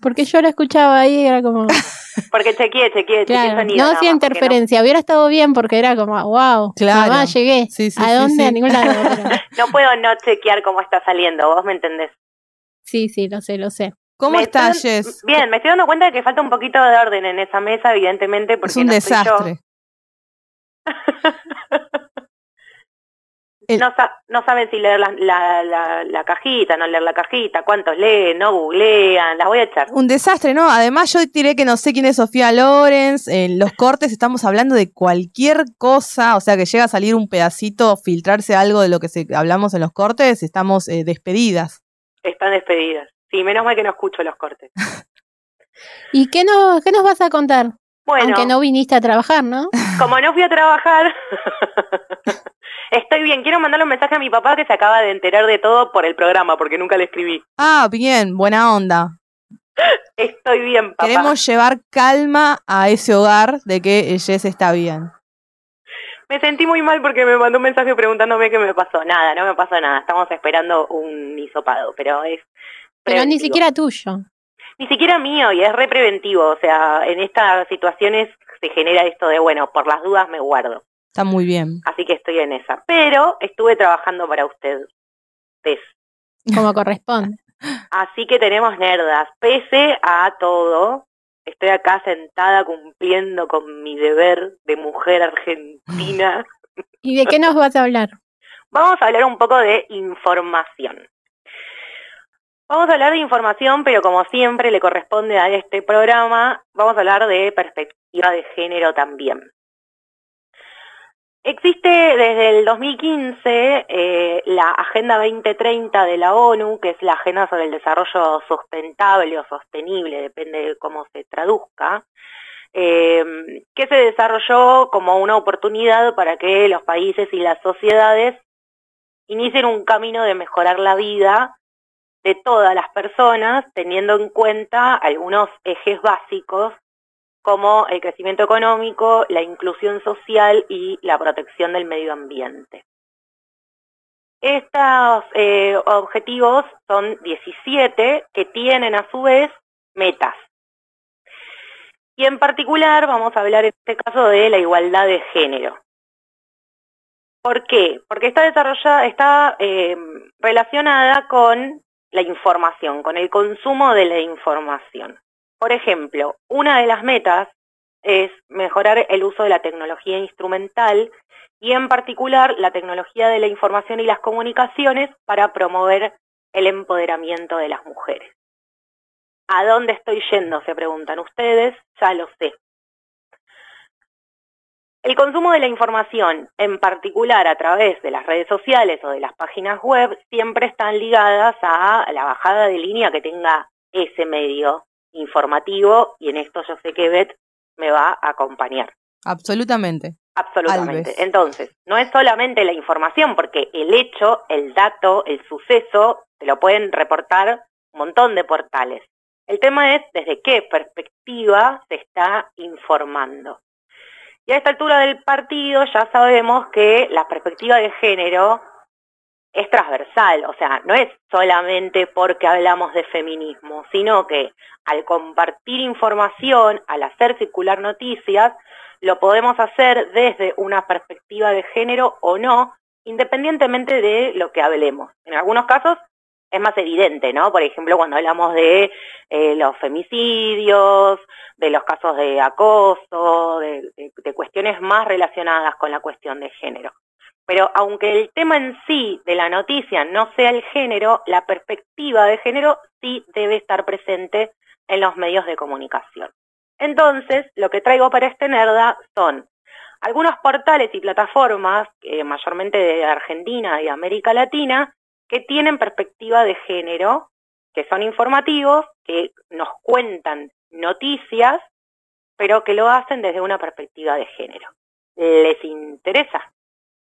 Porque yo la escuchaba ahí y era como, Porque chequeé, chequeé, chequeé claro, sonido. no hacía interferencia. Hubiera estado bien porque era como, wow, Claro. mamá, llegué. Sí, sí, ¿A sí, dónde? sí. A ningún lado. No, no puedo no chequear cómo está saliendo, vos me entendés. Sí, sí, lo sé, lo sé. ¿Cómo estás, Jess? Bien, me estoy dando cuenta de que falta un poquito de orden en esa mesa, evidentemente, porque Es un no soy yo. El- No, sa- no saben si leer la, la, la, la cajita, no leer la cajita, cuántos leen, no googlean, las voy a echar. Un desastre, ¿no? Además, yo diré que no sé quién es Sofía Lorenz. En los cortes estamos hablando de cualquier cosa, o sea, que llega a salir un pedacito, filtrarse algo de lo que se, hablamos en los cortes, estamos eh, despedidas. Están despedidas. Sí, menos mal que no escucho los cortes. ¿Y qué nos, qué nos vas a contar? Bueno, Aunque no viniste a trabajar, ¿no? Como no fui a trabajar, estoy bien. Quiero mandarle un mensaje a mi papá que se acaba de enterar de todo por el programa, porque nunca le escribí. Ah, bien, buena onda. Estoy bien, papá. Queremos llevar calma a ese hogar de que Jess está bien. Me sentí muy mal porque me mandó un mensaje preguntándome qué me pasó. Nada, no me pasó nada. Estamos esperando un hisopado, pero es. Pero ni siquiera tuyo. Ni siquiera mío, y es re preventivo. O sea, en estas situaciones se genera esto de, bueno, por las dudas me guardo. Está muy bien. Así que estoy en esa. Pero estuve trabajando para usted. Pes. Como corresponde. Así que tenemos nerdas. Pese a todo, estoy acá sentada cumpliendo con mi deber de mujer argentina. ¿Y de qué nos vas a hablar? Vamos a hablar un poco de información. Vamos a hablar de información, pero como siempre le corresponde a este programa, vamos a hablar de perspectiva de género también. Existe desde el 2015 eh, la Agenda 2030 de la ONU, que es la Agenda sobre el Desarrollo Sustentable o Sostenible, depende de cómo se traduzca, eh, que se desarrolló como una oportunidad para que los países y las sociedades inicien un camino de mejorar la vida de todas las personas, teniendo en cuenta algunos ejes básicos como el crecimiento económico, la inclusión social y la protección del medio ambiente. Estos eh, objetivos son 17 que tienen a su vez metas. Y en particular vamos a hablar en este caso de la igualdad de género. ¿Por qué? Porque está desarrollada, está eh, relacionada con la información, con el consumo de la información. Por ejemplo, una de las metas es mejorar el uso de la tecnología instrumental y en particular la tecnología de la información y las comunicaciones para promover el empoderamiento de las mujeres. ¿A dónde estoy yendo? Se preguntan ustedes, ya lo sé. El consumo de la información, en particular a través de las redes sociales o de las páginas web, siempre están ligadas a la bajada de línea que tenga ese medio informativo y en esto yo sé que Beth me va a acompañar. Absolutamente. Absolutamente. Alves. Entonces, no es solamente la información, porque el hecho, el dato, el suceso, te lo pueden reportar un montón de portales. El tema es desde qué perspectiva se está informando. Y a esta altura del partido ya sabemos que la perspectiva de género es transversal, o sea, no es solamente porque hablamos de feminismo, sino que al compartir información, al hacer circular noticias, lo podemos hacer desde una perspectiva de género o no, independientemente de lo que hablemos. En algunos casos es más evidente, ¿no? Por ejemplo, cuando hablamos de eh, los femicidios, de los casos de acoso, de, cuestiones más relacionadas con la cuestión de género. Pero aunque el tema en sí de la noticia no sea el género, la perspectiva de género sí debe estar presente en los medios de comunicación. Entonces, lo que traigo para este Nerda son algunos portales y plataformas, eh, mayormente de Argentina y América Latina, que tienen perspectiva de género, que son informativos, que nos cuentan noticias, pero que lo hacen desde una perspectiva de género. ¿Les interesa?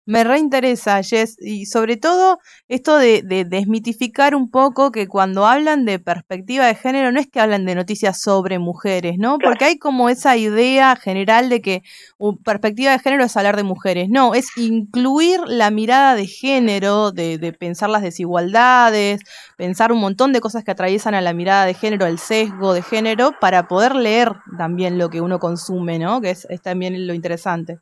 Me reinteresa, Jess, y sobre todo esto de, de desmitificar un poco que cuando hablan de perspectiva de género no es que hablan de noticias sobre mujeres, ¿no? Claro. Porque hay como esa idea general de que uh, perspectiva de género es hablar de mujeres. No, es incluir la mirada de género, de, de pensar las desigualdades, pensar un montón de cosas que atraviesan a la mirada de género, el sesgo de género, para poder leer también lo que uno consume, ¿no? Que es, es también lo interesante.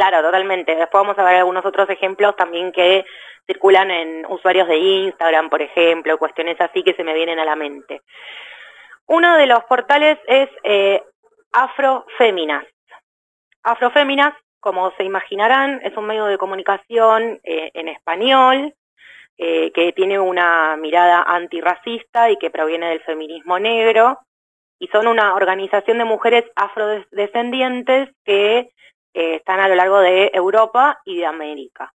Claro, totalmente. Después vamos a ver algunos otros ejemplos también que circulan en usuarios de Instagram, por ejemplo, cuestiones así que se me vienen a la mente. Uno de los portales es eh, Afroféminas. Afroféminas, como se imaginarán, es un medio de comunicación eh, en español eh, que tiene una mirada antirracista y que proviene del feminismo negro y son una organización de mujeres afrodescendientes que eh, están a lo largo de Europa y de América.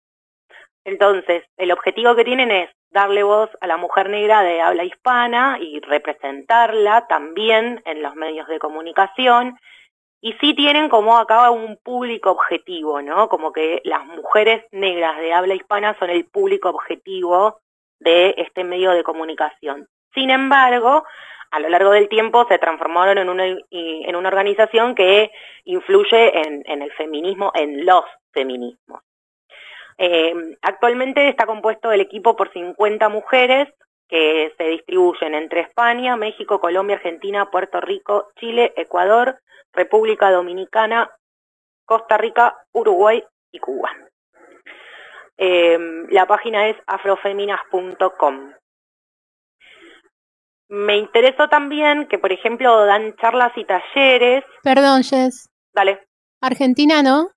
Entonces, el objetivo que tienen es darle voz a la mujer negra de habla hispana y representarla también en los medios de comunicación. Y sí tienen como acá un público objetivo, ¿no? Como que las mujeres negras de habla hispana son el público objetivo de este medio de comunicación. Sin embargo, a lo largo del tiempo se transformaron en una, organización que influye en, en el feminismo, en los feminismos. Eh, actualmente está compuesto el equipo por 50 mujeres que se distribuyen entre España, México, Colombia, Argentina, Puerto Rico, Chile, Ecuador, República Dominicana, Costa Rica, Uruguay y Cuba. Eh, la página es afrofeminas.com. Me interesó también que, por ejemplo, dan charlas y talleres. Perdón, Jess. Dale. Argentina, ¿no?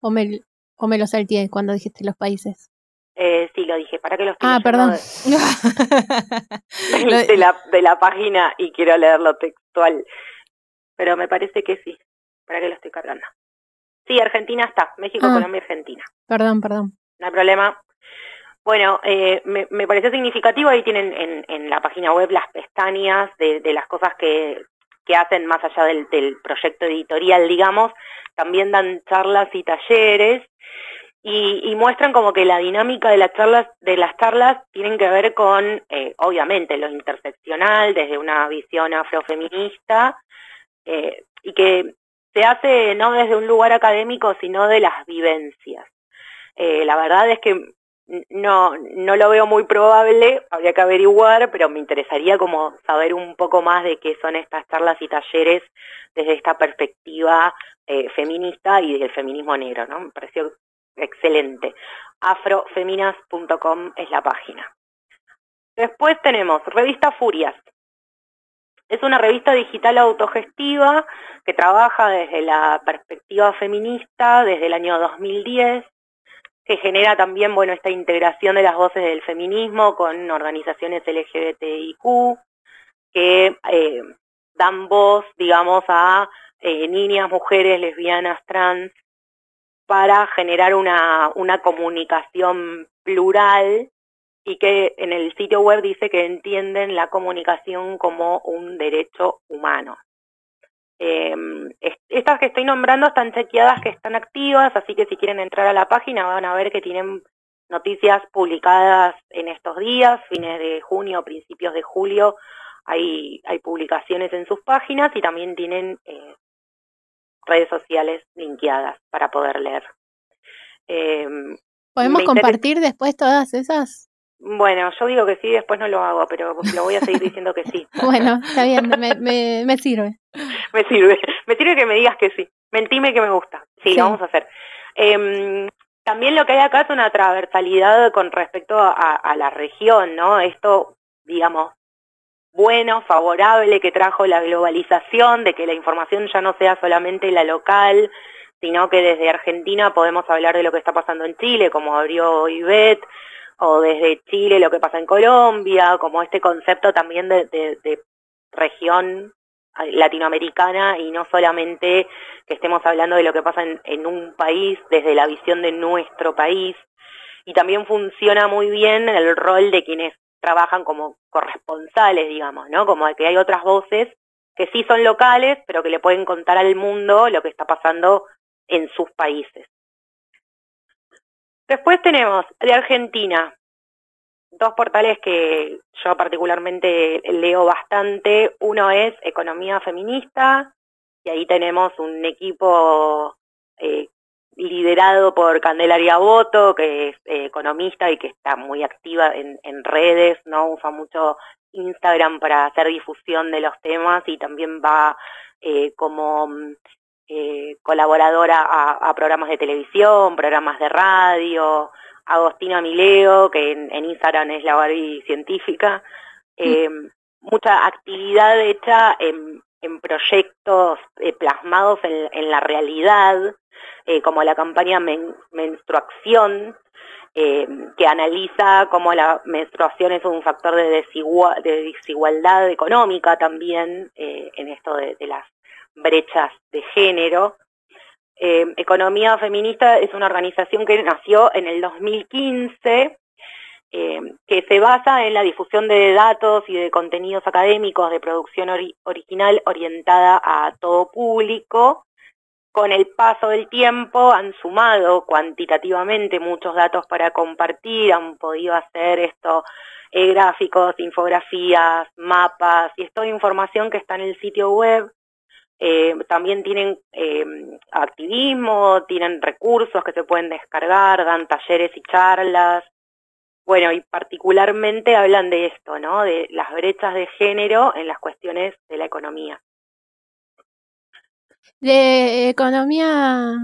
O me, o me lo salteé cuando dijiste los países. Eh, sí, lo dije. ¿Para qué lo estoy Ah, perdón. de, de la, de la página y quiero leerlo textual. Pero me parece que sí. ¿Para qué lo estoy cargando? Sí, Argentina está. México, Ah. Colombia, Argentina. Perdón, perdón. No hay problema. Bueno, eh, me, me pareció significativo. Ahí tienen en, en la página web las pestañas de, de las cosas que, que hacen más allá del, del proyecto editorial, digamos. También dan charlas y talleres y, y muestran como que la dinámica de las charlas de las charlas tienen que ver con eh, obviamente lo interseccional desde una visión afrofeminista eh, y que se hace no desde un lugar académico sino de las vivencias Eh, la verdad es que no no lo veo muy probable habría que averiguar pero me interesaría como saber un poco más de qué son estas charlas y talleres desde esta perspectiva eh, feminista y del feminismo negro no me pareció excelente. Afrofeminas.com es la página. Después tenemos Revista Furias. Es una revista digital autogestiva que trabaja desde la perspectiva feminista desde el año 2010, que genera también bueno esta integración de las voces del feminismo con organizaciones LGBTIQ que eh, dan voz, digamos, a eh, niñas, mujeres, lesbianas, trans, para generar una, una comunicación plural y que en el sitio web dice que entienden la comunicación como un derecho humano. Eh, est- estas que estoy nombrando están chequeadas que están activas, así que si quieren entrar a la página van a ver que tienen noticias publicadas en estos días, fines de junio, principios de julio, hay, hay publicaciones en sus páginas y también tienen eh, redes sociales linkeadas para poder leer. Eh, ¿Podemos compartir después todas esas? Bueno, yo digo que sí, después no lo hago, pero lo voy a seguir diciendo que sí. Bueno, está bien, me, me, me sirve. me sirve. Me sirve que me digas que sí. Mentime que me gusta. Sí, Sí. lo vamos a hacer. Em, también lo que hay acá es una transversalidad con respecto a, a la región, ¿no? Esto, digamos, bueno, favorable que trajo la globalización, de que la información ya no sea solamente la local, sino que desde Argentina podemos hablar de lo que está pasando en Chile, como abrió Ivette, o desde Chile lo que pasa en Colombia, como este concepto también de, de, de región latinoamericana y no solamente que estemos hablando de lo que pasa en, en un país desde la visión de nuestro país. y también funciona muy bien el rol de quienes trabajan como corresponsales, digamos, ¿no? Como que hay otras voces que sí son locales, pero que le pueden contar al mundo lo que está pasando en sus países. Después tenemos de Argentina, dos portales que yo particularmente leo bastante. Uno es Economía Feminista, y ahí tenemos un equipo eh, liderado por Candelaria Boto, que es eh, economista y que está muy activa en, en redes, ¿no? Usa mucho Instagram para hacer difusión de los temas y también va eh, como mm, eh, colaboradora a, a programas de televisión, programas de radio, Agostina Mileo, que en, en Instagram es la Barbie científica, eh, mucha actividad hecha en, en proyectos eh, plasmados en, en la realidad, eh, como la campaña Men- Menstruación, eh, que analiza cómo la menstruación es un factor de, desigua- de desigualdad económica también eh, en esto de, de las brechas de género. Eh, Economía Feminista es una organización que nació en el 2015, eh, que se basa en la difusión de datos y de contenidos académicos de producción ori- original orientada a todo público. Con el paso del tiempo han sumado cuantitativamente muchos datos para compartir, han podido hacer esto, eh, gráficos, infografías, mapas, y es toda información que está en el sitio web eh, también tienen eh, activismo, tienen recursos que se pueden descargar, dan talleres y charlas. Bueno, y particularmente hablan de esto, ¿no? De las brechas de género en las cuestiones de la economía. De economía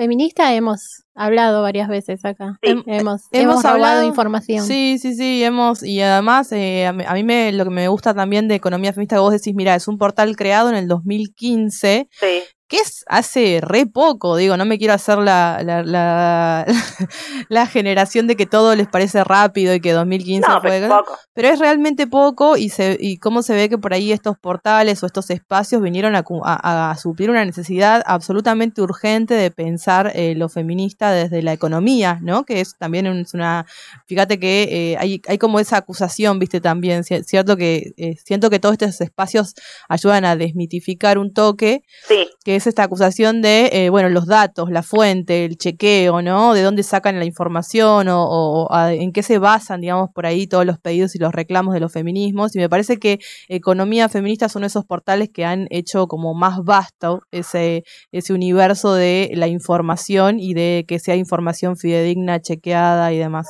feminista hemos hablado varias veces acá. Sí. Hem- hemos, Hemos hemos hablado- información. Sí, sí, sí, hemos, y además eh, a mí a mí me, lo que me gusta también de Economía Feminista que vos decís, mira, es un portal creado en el 2015, Sí, que es hace re poco, digo, no me quiero hacer la, la, la, la generación de que todo les parece rápido y que 2015 no, fue... pero es poco. Pero es realmente poco y, se, y cómo se ve que por ahí estos portales o estos espacios vinieron a, a- a suplir una necesidad absolutamente urgente de pensar eh, lo feminista desde la economía, ¿no? Que es también es una... Fíjate que eh, hay, hay como esa acusación, viste, también, ci- cierto que eh, siento que todos estos espacios ayudan a desmitificar un toque, Sí, que es esta acusación de, eh, bueno, los datos, la fuente, el chequeo, ¿no? De dónde sacan la información o, o a- en qué se basan, digamos, por ahí todos los pedidos y los reclamos de los feminismos. Y me parece que Economía Feminista son esos portales que han hecho como más vasto ese, ese universo de la información y de que sea información fidedigna, chequeada y demás.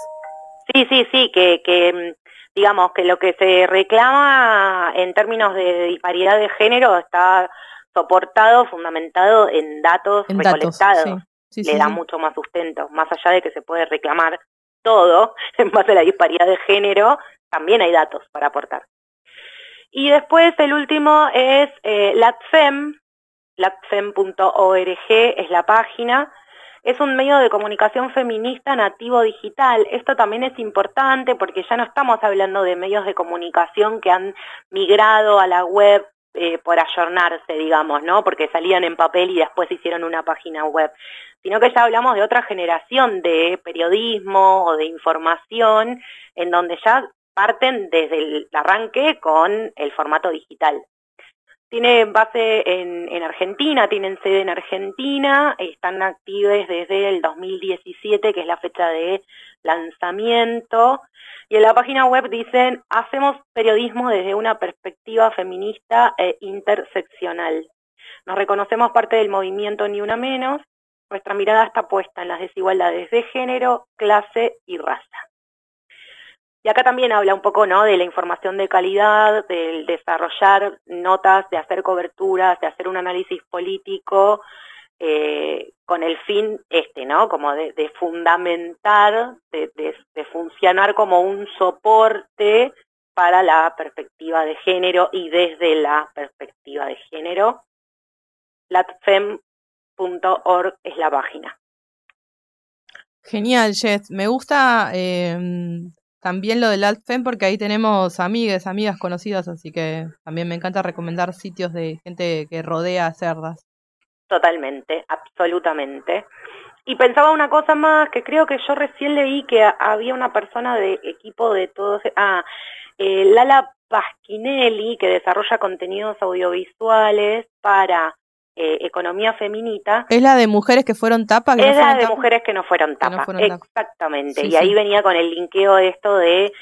Sí, sí, sí, que, que digamos que lo que se reclama en términos de disparidad de género está soportado, fundamentado en datos En datos. recolectados. Sí, sí, Le sí, da mucho más sustento, más allá de que se puede reclamar todo en base a la disparidad de género, también hay datos para aportar. Y después el último es eh, LATFEM, latfem.org es la página, es un medio de comunicación feminista nativo digital. Esto también es importante porque ya no estamos hablando de medios de comunicación que han migrado a la web eh, por ayornarse, digamos, ¿no? Porque salían en papel y después hicieron una página web, sino que ya hablamos de otra generación de periodismo o de información en donde ya parten desde el arranque con el formato digital. Tiene base en, en Argentina, tienen sede en Argentina, están activos desde el 2017, que es la fecha de lanzamiento, y en la página web dicen, hacemos periodismo desde una perspectiva feminista e interseccional. Nos reconocemos parte del movimiento Ni Una Menos, nuestra mirada está puesta en las desigualdades de género, clase y raza. Y acá también habla un poco ¿no? de la información de calidad, del desarrollar notas, de hacer coberturas, de hacer un análisis político, eh, con el fin este, ¿no? Como de, fundamentar, de, funcionar como un soporte para la perspectiva de género y desde la perspectiva de género. latfem.org es la página. Genial, Jess. Me gusta eh, también lo del AltFem porque ahí tenemos amigas, amigas conocidas, así que también me encanta recomendar sitios de gente que rodea a cerdas. Totalmente, absolutamente. Y pensaba una cosa más, que creo que yo recién leí que había una persona de equipo de todos, ah, eh, Lala Pasquinelli, que desarrolla contenidos audiovisuales para eh, economía feminita, Es la de mujeres que fueron tapa. que no es la de tapa? mujeres que no fueron Que no tapa, fueron tapa. exactamente. Sí, y sí. ahí venía con el linkeo de esto de,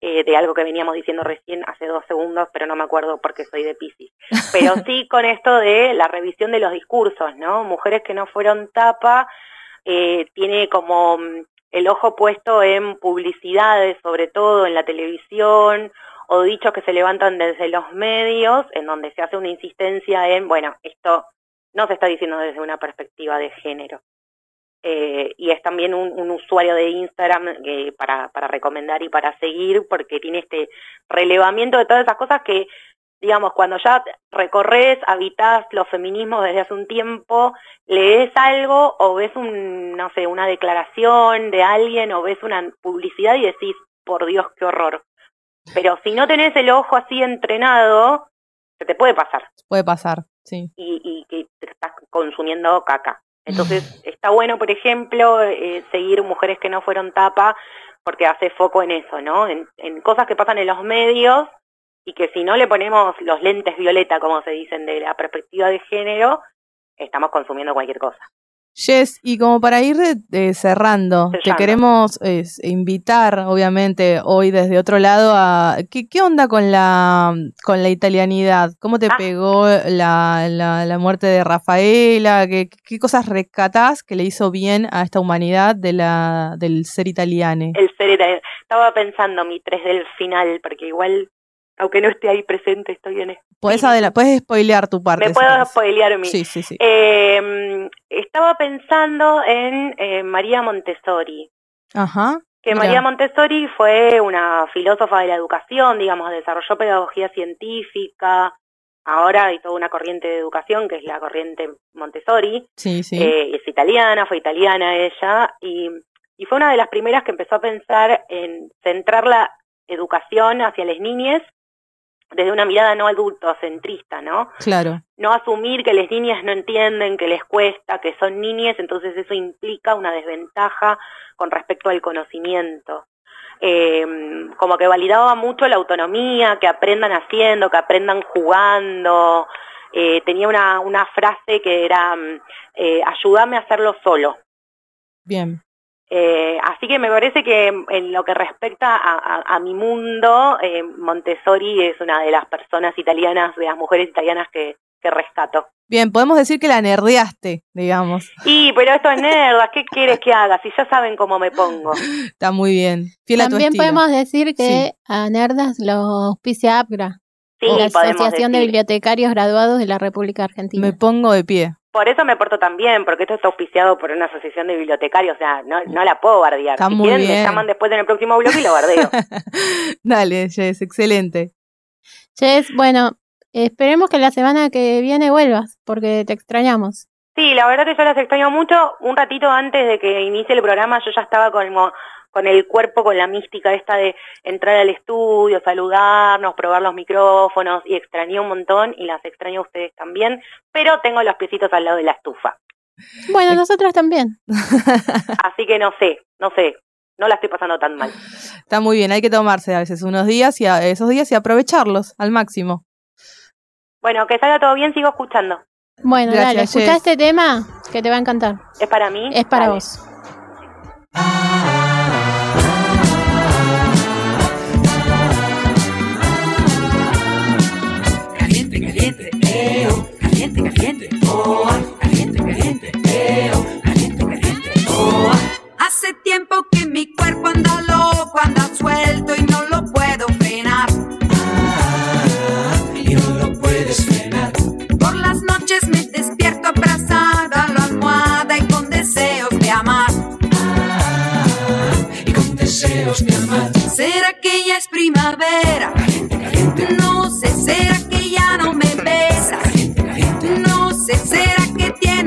eh, de algo que veníamos diciendo recién hace dos segundos, pero no me acuerdo porque soy de Piscis. Pero sí con esto de la revisión de los discursos, ¿no? Mujeres que no fueron tapa, eh, tiene como mm, el ojo puesto en publicidades, sobre todo en la televisión, o dichos que se levantan desde los medios, en donde se hace una insistencia en, bueno, esto no se está diciendo desde una perspectiva de género. Eh, y es también un, un usuario de Instagram eh, para, para recomendar y para seguir, porque tiene este relevamiento de todas esas cosas que, digamos, cuando ya recorres, habitas los feminismos desde hace un tiempo, lees algo o ves un, no sé, una declaración de alguien o ves una publicidad y decís, por Dios, qué horror. Pero si no tenés el ojo así entrenado, se te puede pasar Puede pasar, sí. y, y que te estás consumiendo caca. Entonces, está bueno, por ejemplo, eh, seguir mujeres que no fueron tapa, porque hace foco en eso, ¿no? En, en cosas que pasan en los medios y que si no le ponemos los lentes violeta, como se dicen, de la perspectiva de género, estamos consumiendo cualquier cosa. Jess, y como para ir eh, cerrando, te queremos eh, invitar, obviamente, hoy desde otro lado a... ¿Qué, qué onda con la, con la italianidad? ¿Cómo te Ah. pegó la, la, la muerte de Rafaela? ¿Qué, ¿Qué cosas rescatás que le hizo bien a esta humanidad de la, del ser italiane? El ser italiano. Estaba pensando mi tres del final, porque igual, aunque no esté ahí presente, estoy en ¿Puedes, sí. adela- puedes spoilear tu parte? Me puedo ¿sabes? spoilear mi. Sí, sí, sí. Eh, estaba pensando en eh, María Montessori. Ajá. que Mira. María Montessori fue una filósofa de la educación, digamos, desarrolló pedagogía científica, ahora hay toda una corriente de educación que es la corriente Montessori, Sí, sí. eh, es italiana, fue italiana ella, y, y fue una de las primeras que empezó a pensar en centrar la educación hacia las niñas desde una mirada no adultocentrista, ¿no? claro. no asumir que las niñas no entienden, que les cuesta, que son niñas, entonces eso implica una desventaja con respecto al conocimiento. Eh, como que validaba mucho la autonomía, que aprendan haciendo, que aprendan jugando. Eh, tenía una, una frase que era, mm, eh, ayúdame a hacerlo solo. Bien. Eh, así que me parece que en lo que respecta a, a- a mi mundo, eh, Montessori es una de las personas italianas, de las mujeres italianas que, que rescato. Bien, podemos decir que la nerdeaste, digamos. Y, pero esto es nerdas, ¿qué quieres que haga? Si ya saben cómo me pongo. Está muy bien. Fiel a tu También podemos decir que Sí. a Nerdas lo auspicia APGRA, Sí, la Asociación de. Bibliotecarios Graduados de la República Argentina. Me pongo de pie. Por eso me porto tan bien, porque esto está auspiciado por una asociación de bibliotecarios, o sea, no, no la puedo bardear. Está si muy quieren, me llaman después en el próximo bloque y lo bardeo. Dale, Jess, excelente. Jess, bueno, esperemos que la semana que viene vuelvas, porque te extrañamos. Sí, la verdad que yo las extraño mucho. Un ratito antes de que inicie el programa yo ya estaba con, mo- con el cuerpo, con la mística esta de entrar al estudio, saludarnos, probar los micrófonos y extrañé un montón y las extraño a ustedes también, pero tengo los piecitos al lado de la estufa. Bueno, nosotros también. Así que no sé, no sé, no la estoy pasando tan mal. Está muy bien, hay que tomarse a veces unos días y a- esos días y aprovecharlos al máximo. Bueno, que salga todo bien, sigo escuchando. Bueno, Gracias, dale, escucha este tema que te va a encantar. ¿Es para mí? Es para Dale. vos. Caliente, caliente, oh, caliente, caliente, eo, caliente, caliente, oh. Hace tiempo que mi cuerpo anda loco, anda suelto y no lo puedo frenar. Y no lo puedes frenar. Por las noches me despierto abrazada a la almohada y con deseos de amar. Y con deseos de amar. ¿Será que ya es primavera? No sé, ¿será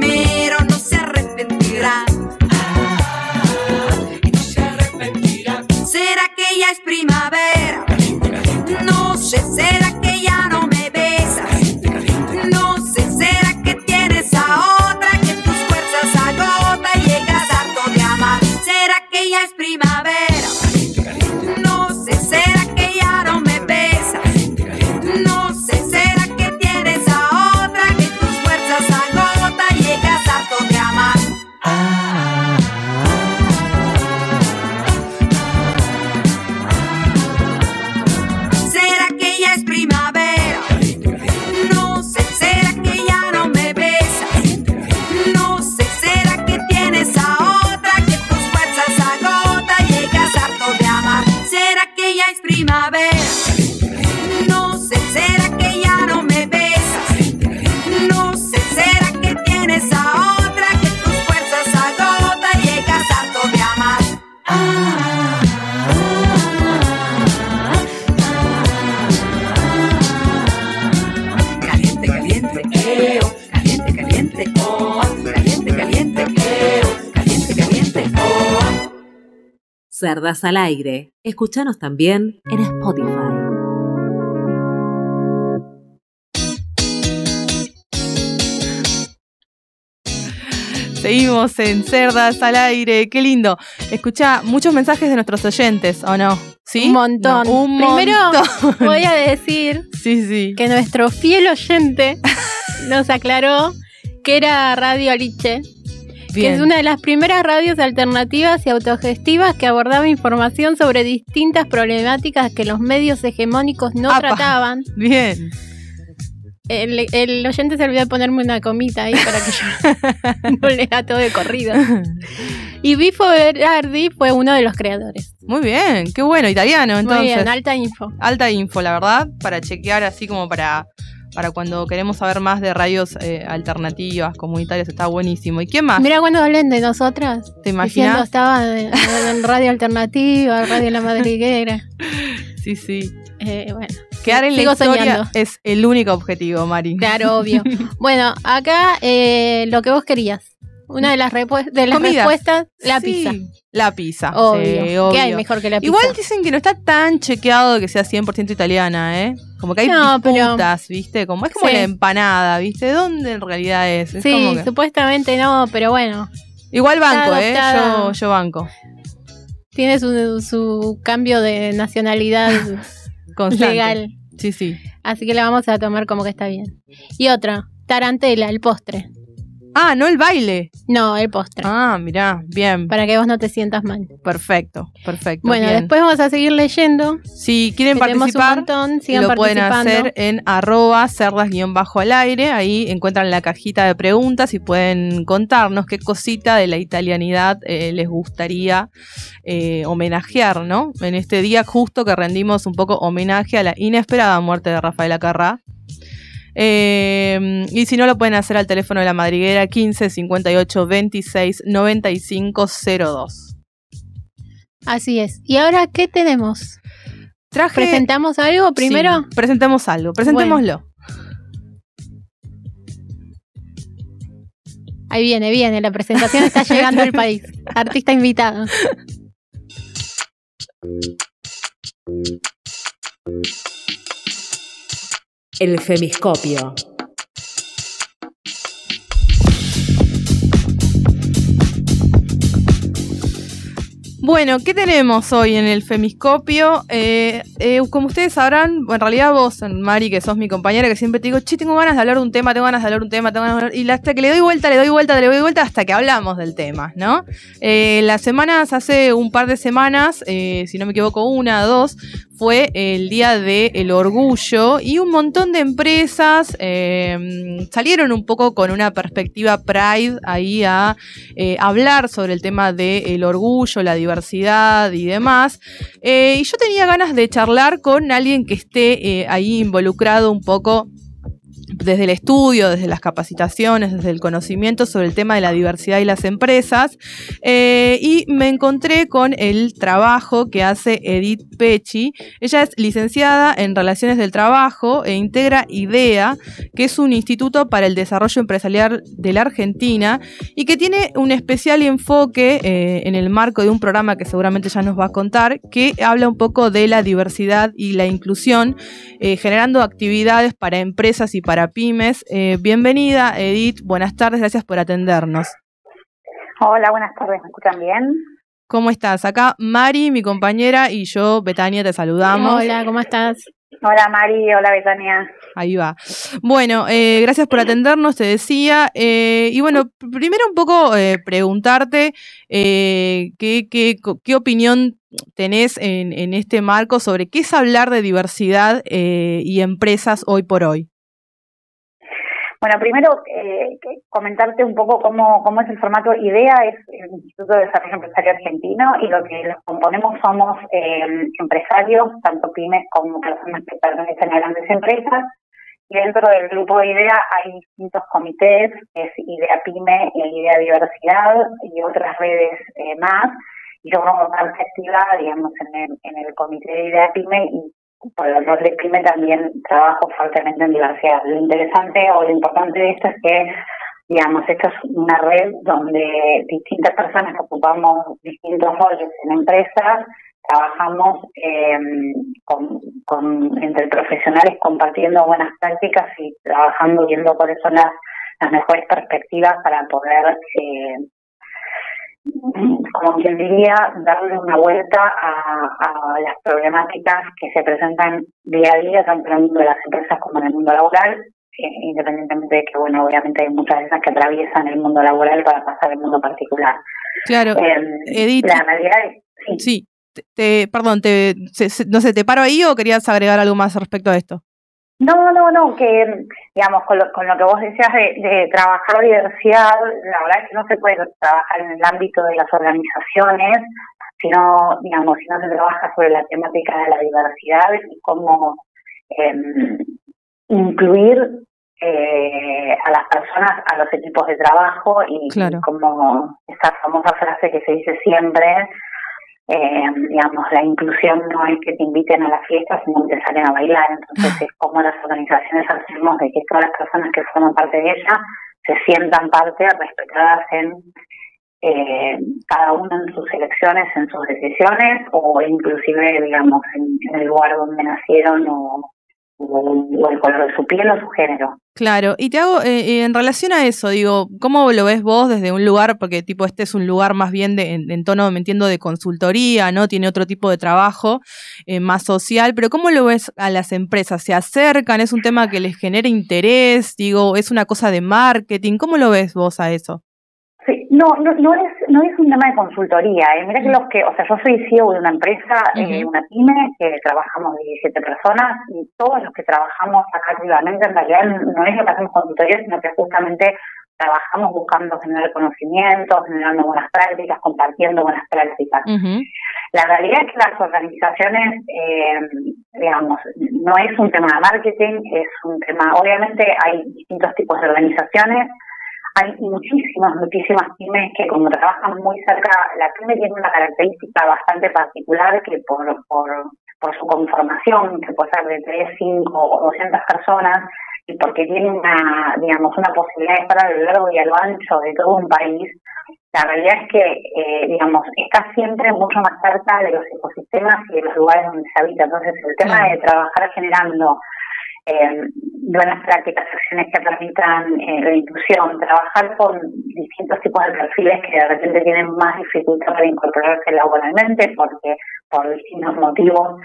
primero no se arrepentirá. ¿Será que ya es primavera? No sé, ¿será que ya no me besas? No sé, ¿será que tienes a otra que tus fuerzas agota y llegas harto de amar? ¿Será que ya es primavera? Cerdas al aire. Escúchanos también en Spotify. Seguimos en Cerdas al aire, qué lindo. Escucha muchos mensajes de nuestros oyentes, ¿o no? ¿Sí? Un montón. No, un Primero montón. voy a decir Sí, sí. que nuestro fiel oyente nos aclaró que era Radio Aliche, que es una de las primeras radios alternativas y autogestivas que abordaba información sobre distintas problemáticas que los medios hegemónicos no Apa. trataban. Bien. El, el oyente se olvidó de ponerme una comita ahí para que yo no lea todo de corrido. Y Bifo Berardi fue uno de los creadores. Muy bien, qué bueno, italiano entonces. Muy bien, alta info. Alta info, la verdad, para chequear así como para, para cuando queremos saber más de radios eh, alternativas, comunitarias, está buenísimo. ¿Y qué más? Mira cuando hablen de nosotras. ¿Te imaginas? estaba en Radio Alternativa, Radio La Madriguera. Sí, sí. Eh, bueno, Quedar en Sigo la historia soñando. es el único objetivo, Mari. claro, obvio. bueno, acá eh, lo que vos querías. Una de las, de las Comidas. respuestas, la Sí, pizza. La pizza. Obvio. sí, obvio. ¿Qué hay mejor que la pizza? Igual dicen que no está tan chequeado que sea 100% italiana, ¿eh? Como que hay No, pero- ¿viste? Como es como Sí. la empanada, ¿viste? ¿De dónde en realidad es? Es sí, como que- supuestamente no, pero bueno, Igual banco, ¿eh? Yo, yo banco. tiene su, su cambio de nacionalidad Constante. legal. Sí, sí. Así que la vamos a tomar como que está bien. Y otra, tarantela, el postre. Ah, no el baile. No, el postre. Ah, mirá, bien. Para que vos no te sientas mal. Perfecto, perfecto. Bueno, bien. después vamos a seguir leyendo. si quieren tenemos un participar, montón, sigan lo pueden hacer en arroba cerdas-bajo al aire. Ahí encuentran la cajita de preguntas y pueden contarnos qué cosita de la italianidad eh, les gustaría eh, homenajear, ¿no? En este día justo que rendimos un poco homenaje a la inesperada muerte de Rafael Acarrá. Eh, y si no, lo pueden hacer al teléfono de la madriguera 15 58 26 95 02. Así es. ¿Y ahora qué tenemos? Traje. ¿Presentamos algo primero? Sí, presentemos algo, presentémoslo. Ahí viene, viene. La presentación está llegando al país. Artista invitado. El femiscopio. Bueno, ¿qué tenemos hoy en el Femiscopio? Eh, eh, como ustedes sabrán, en realidad vos, Mari, que sos mi compañera, que siempre te digo, che, tengo ganas de hablar de un tema, tengo ganas de hablar de un tema, tengo ganas de hablar... Y hasta que le doy vuelta, le doy vuelta, le doy vuelta, hasta que hablamos del tema, ¿no? Eh, las semanas, hace un par de semanas, si no me equivoco, una, dos, fue el Día del Orgullo y un montón de empresas eh, salieron un poco con una perspectiva Pride ahí a eh, hablar sobre el tema del orgullo, la diversidad y demás. Eh, y yo tenía ganas de charlar con alguien que esté ahí involucrado un poco desde el estudio, desde las capacitaciones, desde el conocimiento sobre el tema de la diversidad y las empresas. Eh, y me encontré con el trabajo que hace Edith Pechi. Ella es licenciada en Relaciones del Trabajo e integra IDEA, que es un instituto para el desarrollo empresarial de la Argentina y que tiene un especial enfoque eh, en el marco de un programa que seguramente ya nos va a contar, que habla un poco de la diversidad y la inclusión, eh, generando actividades para empresas y para pymes. Eh, bienvenida, Edith. Buenas tardes, gracias por atendernos. Hola, buenas tardes, ¿me escuchan bien? ¿Cómo estás? Acá Mari, mi compañera, y yo, Betania, te saludamos. Hola, ¿cómo estás? Hola Mari, hola Betania. Ahí va. Bueno, eh, gracias por atendernos, te decía. Eh, y bueno, primero un poco eh, preguntarte eh, qué, qué, co- qué opinión tenés en, en este marco sobre qué es hablar de diversidad eh, y empresas hoy por hoy. Bueno, primero eh, comentarte un poco cómo, cómo es el formato. IDEA es el Instituto de Desarrollo Empresario Argentino y lo que los componemos somos eh, empresarios, tanto pymes como personas que pertenecen a grandes empresas. Y dentro del grupo de IDEA hay distintos comités, es IDEA PYME e IDEA Diversidad y otras redes eh, más. Y yo como parte activa, digamos, en el, en el comité de IDEA PYME y por el rol de PYME también trabajo fuertemente en diversidad. Lo interesante o lo importante de esto es que, digamos, esto es una red donde distintas personas que ocupamos distintos roles en empresas trabajamos eh, con, con- entre profesionales compartiendo buenas prácticas y trabajando viendo cuáles son las, las mejores perspectivas para poder eh, como quien diría, darle una vuelta a, a las problemáticas que se presentan día a día, tanto en el mundo de las empresas como en el mundo laboral, eh, independientemente de que, bueno, obviamente hay muchas de esas que atraviesan el mundo laboral para pasar al mundo particular. Claro, Eh, Edith. La realidad es, sí, sí, te, te- perdón, te, se- se- no sé, ¿te paro ahí o querías agregar algo más respecto a esto? No, no, no, que digamos, con lo, con lo que vos decías de, de trabajar diversidad, la verdad es que no se puede trabajar en el ámbito de las organizaciones, sino, digamos, si no se trabaja sobre la temática de la diversidad y cómo em, incluir eh, a las personas, a los equipos de trabajo y, Claro. y como esa famosa frase que se dice siempre, eh, digamos, la inclusión no es que te inviten a la fiesta, sino que te salen a bailar. Entonces, es como las organizaciones hacemos de que todas las personas que forman parte de ella se sientan parte, respetadas en eh, cada uno en sus elecciones, en sus decisiones, o inclusive, digamos, en, en el lugar donde nacieron o, o, el color de su piel o su género. Claro, y te hago, eh, eh, en relación a eso, digo, ¿cómo lo ves vos desde un lugar? Porque tipo, este es un lugar más bien de, en, en tono, me entiendo, de consultoría, ¿no? Tiene otro tipo de trabajo eh, más social, pero ¿cómo lo ves a las empresas? ¿Se acercan? ¿Es un tema que les genera interés? Digo, ¿es una cosa de marketing? ¿Cómo lo ves vos a eso? No, no, no es no es un tema de consultoría. Eh. Mira que los que, o sea, yo soy CEO de una empresa, eh, una pyme, que trabajamos 17 personas y todos los que trabajamos acá activamente, en realidad no es lo que hacemos consultoría, sino que justamente trabajamos buscando generar conocimiento, generando buenas prácticas, compartiendo buenas prácticas. La realidad es que las organizaciones, eh, digamos, no es un tema de marketing, es un tema, obviamente hay distintos tipos de organizaciones, hay muchísimas, muchísimas pymes que como trabajan muy cerca, la pyme tiene una característica bastante particular que por, por, por su conformación, que puede ser de 3, 5 o 200 personas, y porque tiene una, digamos, una posibilidad de estar a lo largo y a lo ancho de todo un país, la realidad es que, eh, digamos, está siempre mucho más cerca de los ecosistemas y de los lugares donde se habita. Entonces, el tema de trabajar generando eh, buenas prácticas, acciones que permitan eh, la inclusión, trabajar con distintos tipos de perfiles que de repente tienen más dificultad para incorporarse laboralmente porque por distintos motivos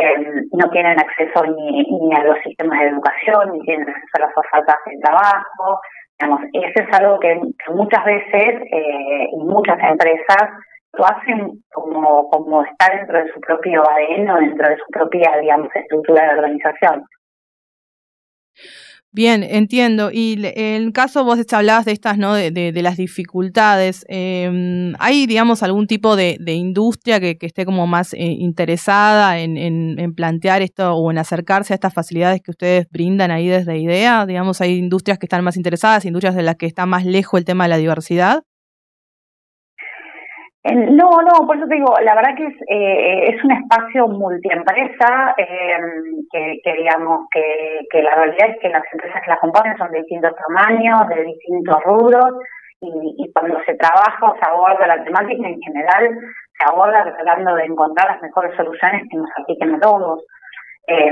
eh, no tienen acceso ni, ni a los sistemas de educación, ni tienen acceso a las ofertas de trabajo. Digamos, eso es algo que, muchas veces eh, muchas empresas lo hacen como, como está dentro de su propio ADN o dentro de su propia, digamos, estructura de organización. Bien, entiendo. Y en caso vos hablabas de estas, ¿no? De, de- de las dificultades. eh, ¿Hay, digamos, algún tipo de, industria que, esté como más eh, interesada en, en- en plantear esto o en acercarse a estas facilidades que ustedes brindan ahí desde IDEA? Digamos, ¿hay industrias que están más interesadas, industrias de las que está más lejos el tema de la diversidad? No, no, por eso te digo, la verdad que es, eh, es un espacio multiempresa, eh, que, que digamos que, que la realidad es que las empresas que la componen son de distintos tamaños, de distintos rubros, y, y cuando se trabaja o se aborda la temática en general, se aborda tratando de encontrar las mejores soluciones que nos apliquen a todos. Eh,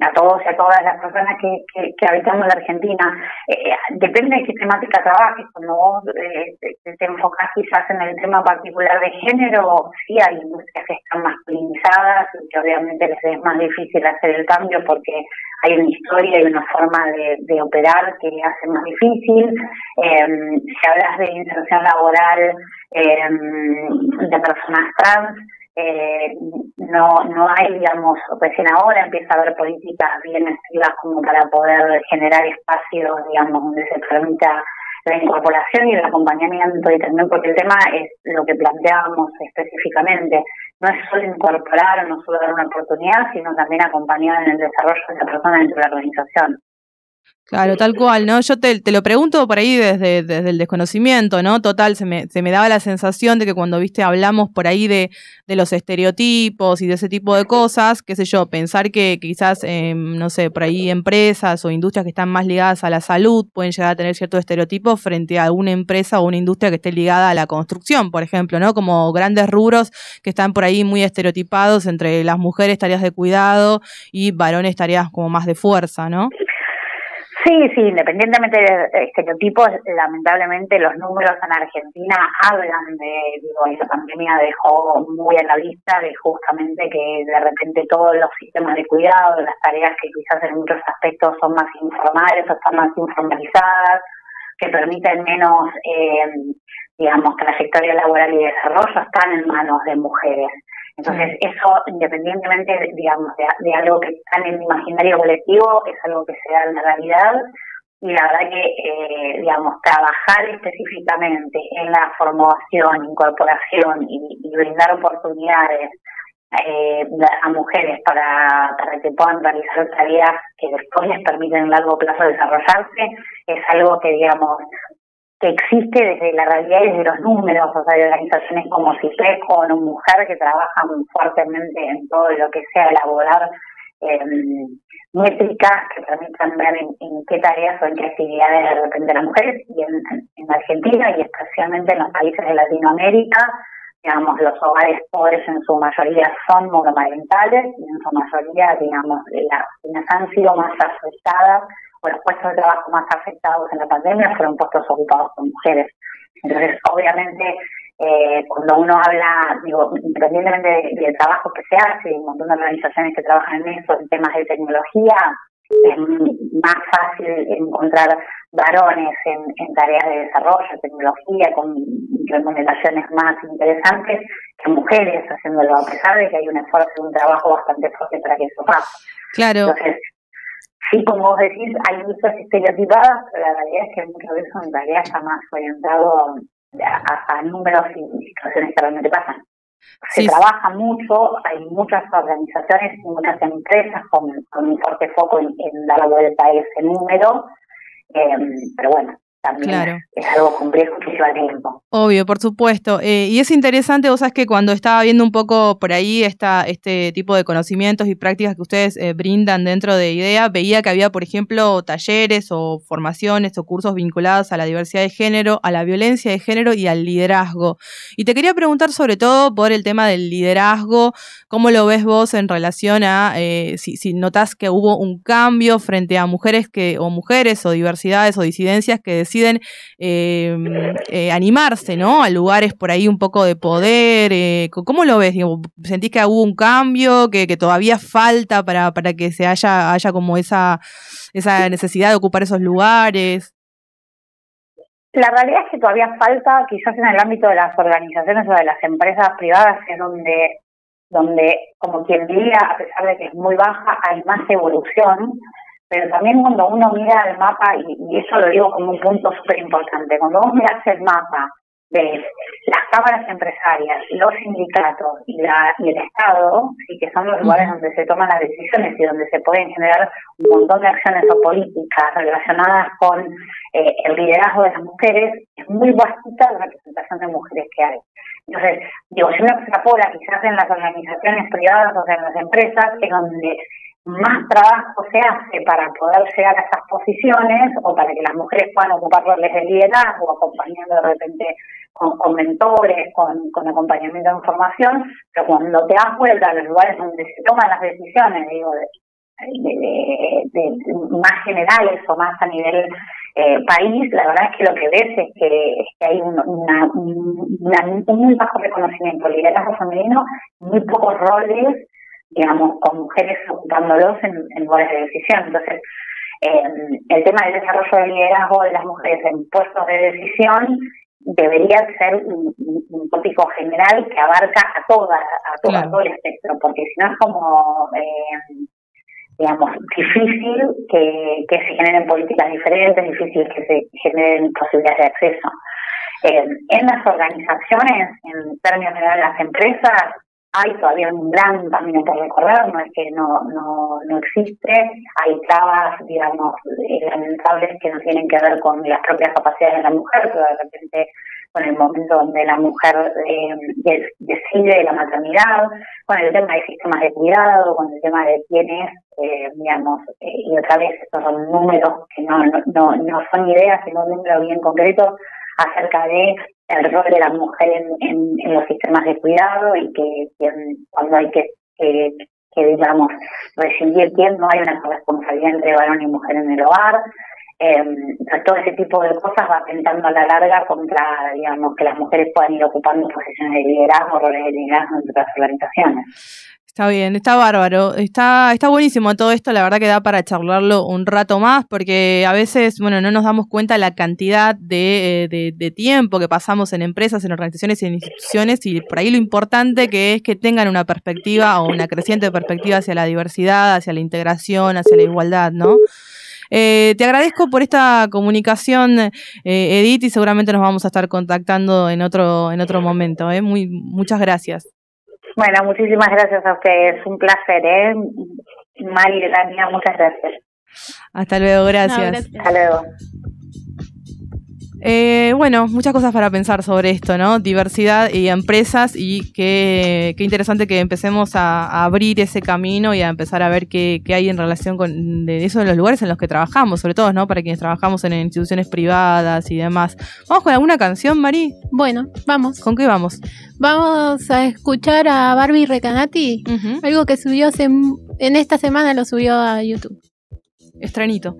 a todos y a todas las personas que, que, que habitamos la Argentina. Eh, depende de qué temática trabajes. Cuando vos eh, te, te enfocás quizás en el tema particular de género, sí hay industrias que están masculinizadas y que obviamente les es más difícil hacer el cambio porque hay una historia y una forma de, de operar que hace más difícil. Eh, si hablas de inserción laboral eh, de personas trans, eh, no, no hay, digamos, recién ahora empieza a haber políticas bien activas como para poder generar espacios, digamos, donde se permita la incorporación y el acompañamiento y también porque el tema es lo que planteábamos específicamente, no es solo incorporar o no solo dar una oportunidad, sino también acompañar en el desarrollo de la persona dentro de la organización. Claro, tal cual, ¿no? Yo te, te lo pregunto por ahí desde, el desconocimiento, ¿no? Total, se me, se me daba la sensación de que cuando, viste, hablamos por ahí de, de los estereotipos y de ese tipo de cosas, qué sé yo, pensar que quizás, eh, no sé, por ahí empresas o industrias que están más ligadas a la salud pueden llegar a tener ciertos estereotipos frente a alguna empresa o una industria que esté ligada a la construcción, por ejemplo, ¿no? Como grandes rubros que están por ahí muy estereotipados entre las mujeres tareas de cuidado y varones tareas como más de fuerza, ¿no? Sí, sí, independientemente de estereotipos, lamentablemente los números en Argentina hablan de, digo, la pandemia dejó muy a la vista de justamente que de repente todos los sistemas de cuidado, las tareas que quizás en muchos aspectos son más informales o están más informalizadas, que permiten menos, eh, digamos, trayectoria laboral y desarrollo, están en manos de mujeres. Entonces, eso, independientemente, digamos, de, de, algo que está en el imaginario colectivo, es algo que se da en la realidad. Y la verdad que, eh, digamos, trabajar específicamente en la formación, incorporación y, brindar oportunidades eh, a mujeres para, para que puedan realizar tareas que después les permiten en largo plazo desarrollarse, es algo que, digamos, que existe desde la realidad y desde los números, o sea, de organizaciones como CIPEC o una mujer que trabajan fuertemente en todo lo que sea elaborar eh, métricas que permitan ver en, qué tareas o en qué actividades de repente las mujeres y en, en Argentina y especialmente en los países de Latinoamérica, digamos, los hogares pobres en su mayoría son monomarentales y en su mayoría, digamos, las han sido más afectadas o los puestos de trabajo más afectados en la pandemia fueron puestos ocupados por mujeres. Entonces, obviamente, eh, cuando uno habla, digo, independientemente del de trabajo que se hace, un montón de organizaciones que trabajan en eso, en temas de tecnología, es más fácil encontrar varones en, en tareas de desarrollo, tecnología, con remuneraciones más interesantes que mujeres haciéndolo, a pesar de que hay un esfuerzo y un trabajo bastante fuerte para que eso pase. Claro. Entonces, Sí, como vos decís, hay muchas estereotipadas, pero la realidad es que muchas veces son tareas más orientado a, a números y situaciones que realmente pasan. Se Sí. trabaja mucho, hay muchas organizaciones y muchas empresas con, con un fuerte foco en, en dar vuelta a ese número, eh, pero bueno, también Claro. es algo complejo que lleva tiempo. Obvio, por supuesto. Eh, y es interesante, vos sabés que cuando estaba viendo un poco por ahí esta, este tipo de conocimientos y prácticas que ustedes eh, brindan dentro de IDEA, veía que había, por ejemplo, talleres o formaciones o cursos vinculados a la diversidad de género, a la violencia de género y al liderazgo. Y te quería preguntar sobre todo por el tema del liderazgo, ¿cómo lo ves vos en relación a eh, si, si notás que hubo un cambio frente a mujeres que, o mujeres o diversidades o disidencias que deciden eh, eh, animarse, ¿no? A lugares por ahí un poco de poder. Eh, ¿Cómo lo ves? ¿Sentís que hubo un cambio, que, que todavía falta para, para que se haya, haya como esa, esa necesidad de ocupar esos lugares? La realidad es que todavía falta, quizás en el ámbito de las organizaciones o de las empresas privadas, es donde, donde como quien diría, a pesar de que es muy baja, hay más evolución, pero también cuando uno mira el mapa, y, y eso lo digo como un punto súper importante, cuando vos mirás el mapa de las cámaras empresarias, los sindicatos y, la, y el Estado, y que son los lugares donde se toman las decisiones y donde se pueden generar un montón de acciones o políticas relacionadas con eh, el liderazgo de las mujeres, es muy bajita la representación de mujeres que hay. Entonces, digo, si uno extrapola quizás en las organizaciones privadas o en las empresas, es donde más trabajo se hace para poder llegar a esas posiciones o para que las mujeres puedan ocupar roles de liderazgo, acompañando de repente con, con mentores, con, acompañamiento de información, pero cuando te das vuelta a los lugares donde se toman las decisiones, digo, de, más generales o más a nivel eh, país, la verdad es que lo que ves es que, es que hay un, muy bajo reconocimiento liderazgo femenino, muy pocos roles digamos, con mujeres ocupándolos en, en lugares de decisión. Entonces, eh, el tema del desarrollo del liderazgo de las mujeres en puestos de decisión debería ser un, un- tópico general que abarca a toda, a, Claro. todo el espectro, porque si no es como, eh, digamos, difícil que, que se generen políticas diferentes, difícil que se generen posibilidades de acceso. Eh, en las organizaciones, en términos generales las empresas, hay todavía un gran camino por recorrer, no es que no, no, no existe, hay trabas, digamos, lamentables que no tienen que ver con las propias capacidades de la mujer, pero de repente con el momento donde la mujer eh, de- decide la maternidad, con el tema de sistemas de cuidado, con el tema de quién es, eh, digamos, eh, y otra vez estos son números que no, no, no, no son ideas, sino un número bien concreto acerca de el rol de la mujer en, los sistemas de cuidado y que, que cuando hay que, que, que, digamos, recibir quién no hay una corresponsabilidad entre varón y mujer en el hogar. Eh, todo ese tipo de cosas va atentando a la larga contra, digamos, que las mujeres puedan ir ocupando posiciones de liderazgo, roles de liderazgo en otras organizaciones. Está bien, está bárbaro, está, está buenísimo todo esto, la verdad que da para charlarlo un rato más, porque a veces, bueno, no nos damos cuenta la cantidad de, eh, de, de tiempo que pasamos en empresas, en organizaciones y en instituciones, y por ahí lo importante que es que tengan una perspectiva o una creciente perspectiva hacia la diversidad, hacia la integración, hacia la igualdad, ¿no? Eh, te agradezco por esta comunicación, eh, Edith, y seguramente nos vamos a estar contactando en otro, en otro momento. ¿eh? Muy, muchas gracias. Bueno, muchísimas gracias a ustedes, un placer, ¿eh? Mari muchas gracias. Hasta luego, gracias. No, gracias. Hasta luego. Eh, bueno, muchas cosas para pensar sobre esto, ¿no? Diversidad y empresas y qué, qué interesante que empecemos a, a abrir ese camino y a empezar a ver qué, qué hay en relación con de eso de los lugares en los que trabajamos, sobre todo, ¿no? Para quienes trabajamos en instituciones privadas y demás. ¿Vamos con alguna canción, Mari? Bueno, vamos. ¿Con qué vamos? Vamos a escuchar a Barbie Recanati, algo que subió en esta semana lo subió a YouTube. Estrenito.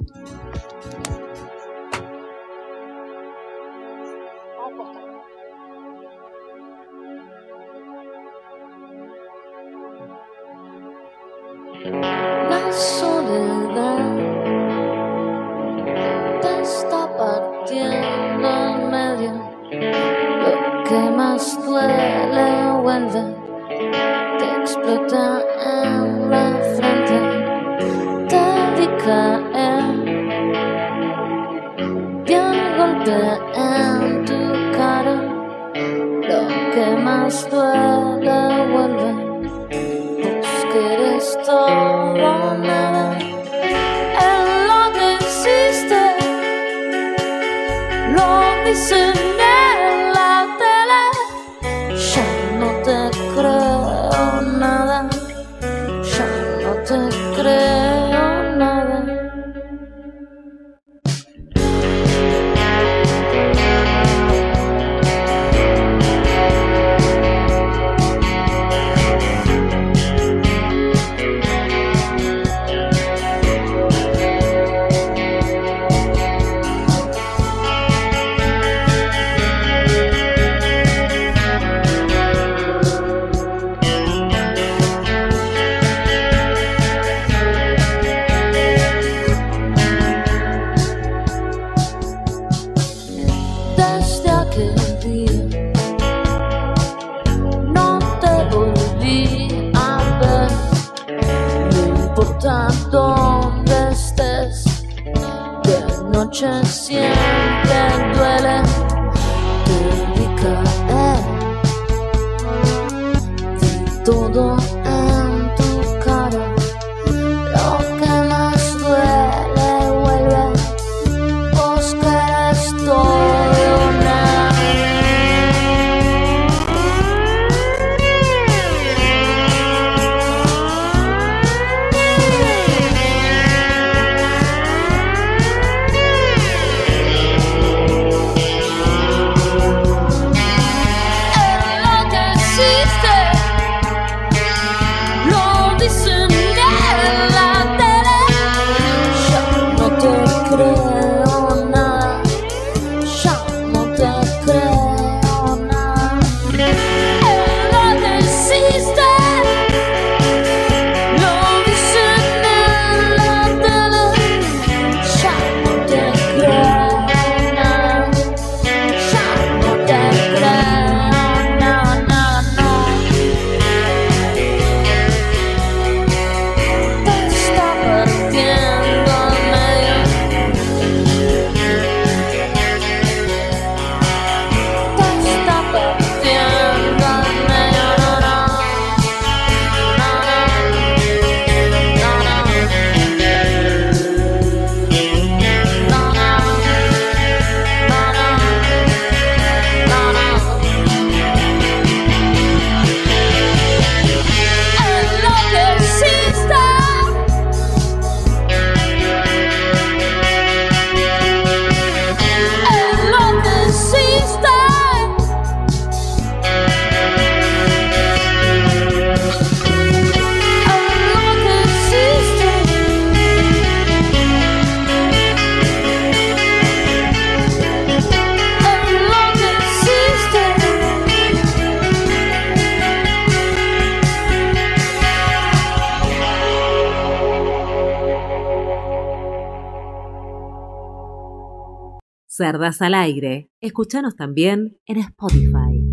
Al aire. Escúchanos también en Spotify.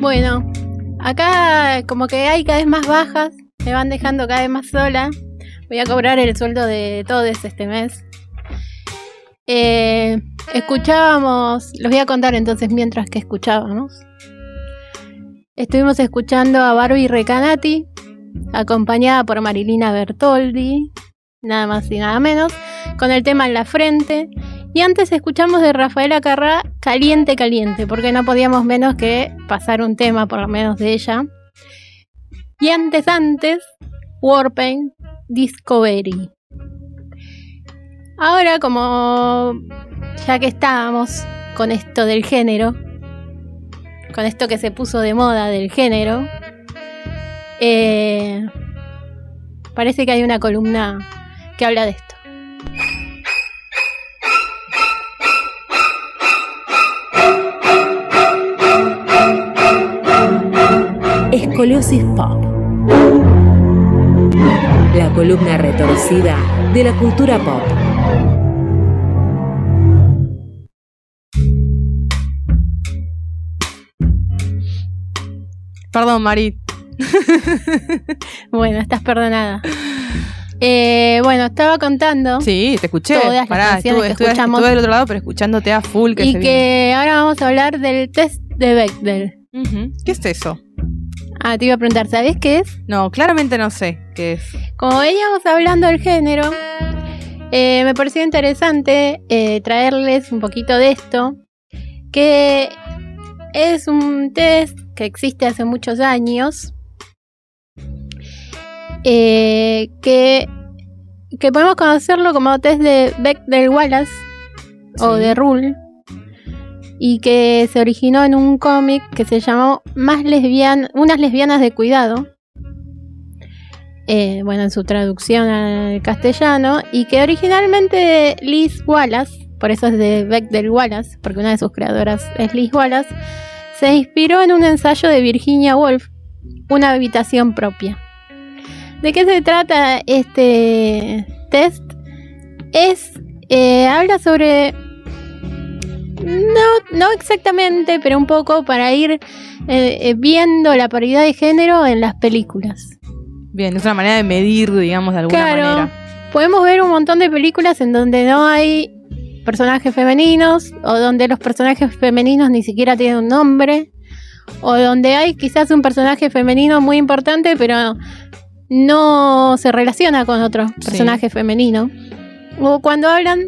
Bueno, acá como que hay cada vez más bajas, me van dejando cada vez más sola. Voy a cobrar el sueldo de todos este mes. Eh, escuchábamos, los voy a contar entonces mientras que escuchábamos. Estuvimos escuchando a Barbie Recanati, acompañada por Marilina Bertoldi, nada más y nada menos, con el tema en la frente. Y antes escuchamos de Rafaela Carrá Caliente Caliente, porque no podíamos menos que pasar un tema, por lo menos de ella. Y antes, antes, Warpaint Discovery. Ahora, como ya que estábamos con esto del género, con esto que se puso de moda del género, eh, parece que hay una columna que habla de esto. Escoliosis Pop. La columna retorcida de la cultura pop. Perdón, Mari. Bueno, estás perdonada. Eh, bueno, estaba contando Sí, te escuché. Todas las Pará, canciones estuve, que estuve- escuchamos. estuve del otro lado, pero escuchándote a full que y se que ahora vamos a hablar del test de Bechdel. ¿Qué es eso? Ah, te iba a preguntar, ¿sabés qué es? No, claramente no sé qué es. Como veníamos hablando del género, eh, me pareció interesante eh, traerles un poquito de esto, que es un test que existe hace muchos años, eh, que, que podemos conocerlo como test de Bechdel-Wallace o Sí. de Rule, y que se originó en un cómic que se llamó Más lesbian Unas lesbianas de cuidado. Eh, bueno, en su traducción al castellano, y que originalmente Liz Wallace, por eso es de Bechdel Wallace, porque una de sus creadoras es Liz Wallace, se inspiró en un ensayo de Virginia Woolf, Una habitación propia. ¿De qué se trata este test? Es. eh, habla sobre. No, no exactamente, pero un poco para ir eh, eh, viendo la paridad de género en las películas. Bien, es una manera de medir, digamos, de alguna Claro. manera. Podemos ver un montón de películas en donde no hay personajes femeninos o donde los personajes femeninos ni siquiera tienen un nombre o donde hay quizás un personaje femenino muy importante pero no se relaciona con otro Sí. personaje femenino o cuando hablan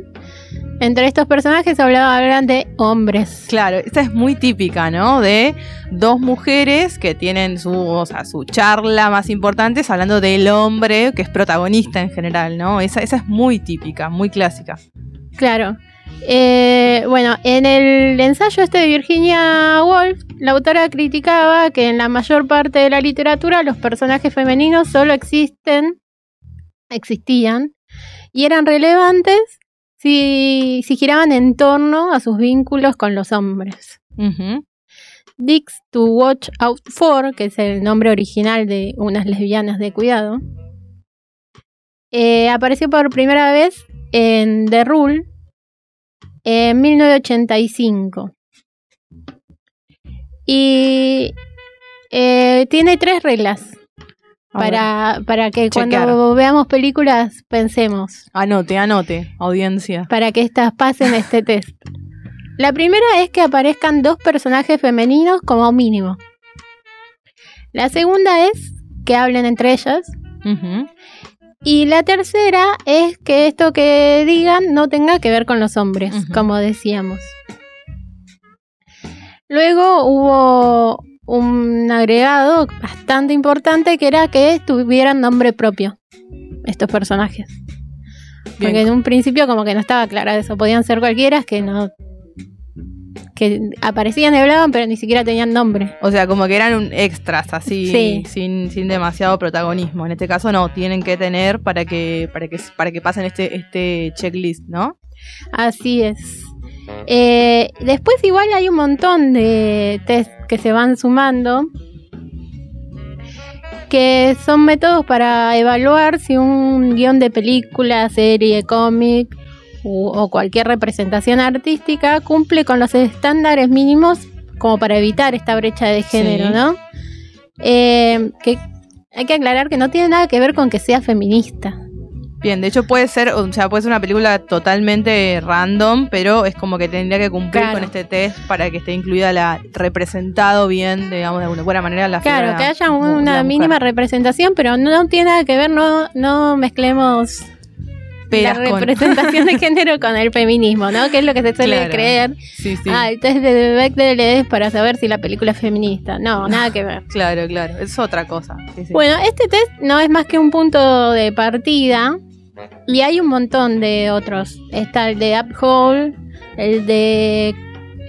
entre estos personajes habla- hablan de hombres Claro, esta es muy típica, ¿no? De dos mujeres que tienen su, o sea, su charla más importante es hablando del hombre que es protagonista en general, ¿no? Esa, esa es muy típica, muy clásica. Claro. Eh, bueno, en el ensayo este de Virginia Woolf, la autora criticaba que en la mayor parte de la literatura los personajes femeninos solo existen, existían, y eran relevantes si, si giraban en torno a sus vínculos con los hombres. Ujú. Dicks to Watch Out For, que es el nombre original de unas lesbianas de cuidado, eh, apareció por primera vez en The Rule en 1985. Y eh, tiene tres reglas para, para que Chequear. cuando veamos películas pensemos, Anote, anote, audiencia. para que estas pasen este test. La primera es que aparezcan dos personajes femeninos como mínimo. La segunda es que hablen entre ellas. Y la tercera es que esto que digan no tenga que ver con los hombres, como decíamos. Luego hubo un agregado bastante importante que era que tuvieran nombre propio estos personajes. Bien. Porque en un principio como que no estaba clara eso, podían ser cualquiera que no que aparecían y hablaban pero ni siquiera tenían nombre. O sea, como que eran un extras, así, Sí. sin, sin demasiado protagonismo. En este caso no, tienen que tener para que, para que, para que pasen este, este checklist, ¿no? Así es. Eh, después igual hay un montón de test que se van sumando que son métodos para evaluar si un guion de película, serie, cómic u- o cualquier representación artística cumple con los estándares mínimos como para evitar esta brecha de género, Sí. ¿no? Eh, que hay que aclarar que no tiene nada que ver con que sea feminista. Bien, de hecho puede ser, o sea, puede ser una película totalmente random, pero es como que tendría que cumplir Claro. con este test para que esté incluida la representado bien, digamos, de alguna buena manera la Claro, figura que haya una mujer. mínima representación, pero no tiene nada que ver, no, no mezclemos Peras la con- representación de género con el feminismo, ¿no? Que es lo que se suele Claro. creer. Sí, sí. Ah, el test de Bechdel es para saber si la película es feminista. No, nada que ver. Claro, claro, es otra cosa. Sí, sí. Bueno, este test no es más que un punto de partida y hay un montón de otros. Está el de Uphole, el de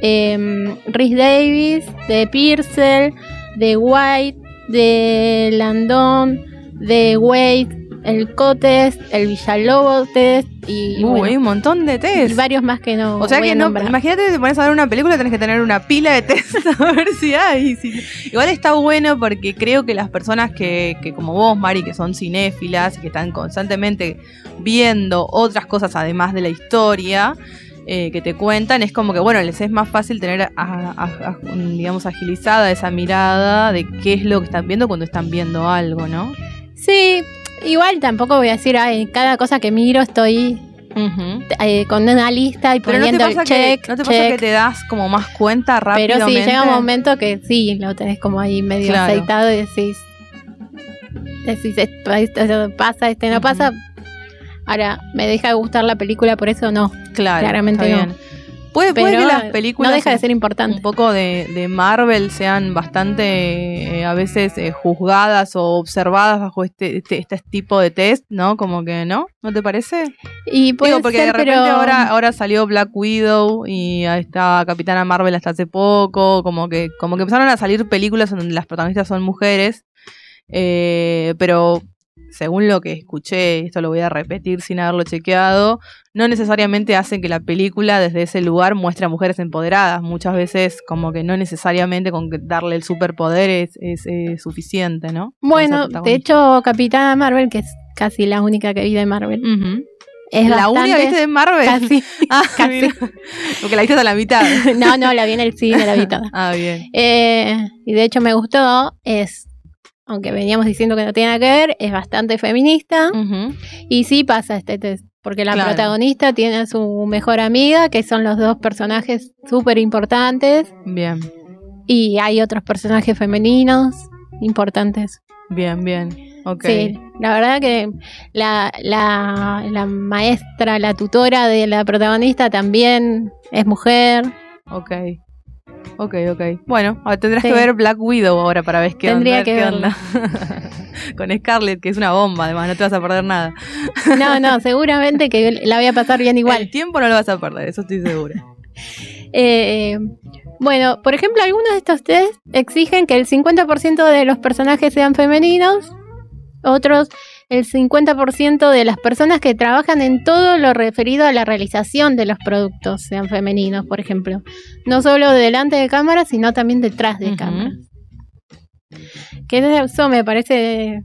em, Rhys Davis, de Pearsall, de White, de Landon, de Wade, el Cotest, el Villalobos test y, Uh, bueno, hay un montón de y test. varios más que no. O sea voy que a no, imagínate te pones a ver una película tenés que tener una pila de test a ver si hay. si- Igual está bueno porque creo que las personas que, que como vos, Mari, que son cinéfilas y que están constantemente viendo otras cosas además de la historia eh, que te cuentan, es como que bueno, les es más fácil tener, a- a- a- digamos, agilizada esa mirada de qué es lo que están viendo cuando están viendo algo, ¿no? Sí, igual tampoco voy a decir, ay, cada cosa que miro estoy eh, con una lista y Pero no te poniendo pasa, el que, check, no te pasa check. que te das como más cuenta Pero rápidamente. sí, llega un momento que sí, lo tenés como ahí medio Claro. aceitado y decís, decís esto, esto pasa, este no pasa. Ahora, ¿me deja de gustar la película por eso? No. Claro, Claramente no. bien. Puede, puede que las películas no deja de un- ser importante. un poco de, de Marvel sean bastante eh, a veces eh, juzgadas o observadas bajo este, este, este tipo de test, ¿no? Como que, ¿no? ¿No te parece? Y puede Digo, porque ser, de repente pero- ahora, ahora salió Black Widow y está Capitana Marvel hasta hace poco, como que, como que empezaron a salir películas donde las protagonistas son mujeres, eh, pero según lo que escuché, esto lo voy a repetir sin haberlo chequeado, no necesariamente hacen que la película desde ese lugar muestre a mujeres empoderadas. Muchas veces como que no necesariamente con darle el superpoder es, es, suficiente, ¿no? Bueno, de hecho, Capitana Marvel, que es casi la única que vi de Marvel, es ¿La bastante- única que viste de Marvel? Casi. Ah, casi. Porque la viste hasta la mitad. no, no, la vi en el cine, la vi toda. Ah, bien. Eh, y de hecho me gustó, es, aunque veníamos diciendo que no tiene nada que ver, es bastante feminista. Y sí pasa este test, porque la Claro. protagonista tiene a su mejor amiga, que son los dos personajes súper importantes, Bien, y hay otros personajes femeninos importantes. bien, bien. Ok. Sí, la verdad que la, la, la maestra, la tutora de la protagonista también es mujer. Ok. Ok, ok. Bueno, ahora tendrás Sí. que ver Black Widow ahora para ver qué Tendría onda. que verla. Con Scarlett, que es una bomba, además, no te vas a perder nada. No, no, seguramente que la voy a pasar bien igual. El tiempo no lo vas a perder, eso estoy segura. Eh, bueno, por ejemplo, algunos de estos test exigen que el 50% de los personajes sean femeninos, otros el 50% de las personas que trabajan en todo lo referido a la realización de los productos sean femeninos, por ejemplo. No solo delante de cámara, sino también detrás de cámara. Que eso me parece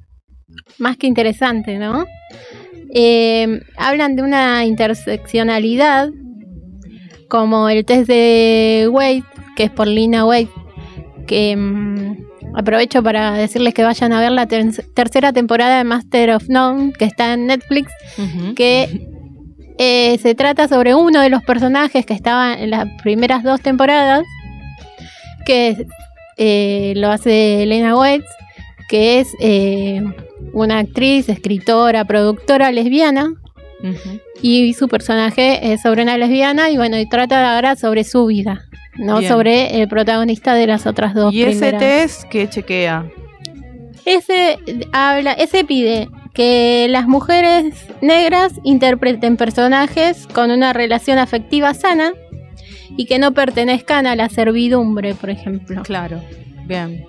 más que interesante, ¿no? Eh, hablan de una interseccionalidad como el test de Wade, que es por Lina Wade, que mm, aprovecho para decirles que vayan a ver la ter- tercera temporada de Master of None, que está en Netflix, que eh, se trata sobre uno de los personajes que estaba en las primeras dos temporadas, que eh, lo hace Elena Wade, que es eh, una actriz, escritora, productora lesbiana, y su personaje es sobre una lesbiana y bueno, y trata ahora sobre su vida, no Bien. sobre el protagonista de las otras dos Y ese primeras. test que chequea. Ese habla, ese pide que las mujeres negras interpreten personajes con una relación afectiva sana y que no pertenezcan a la servidumbre, por ejemplo. Claro, bien.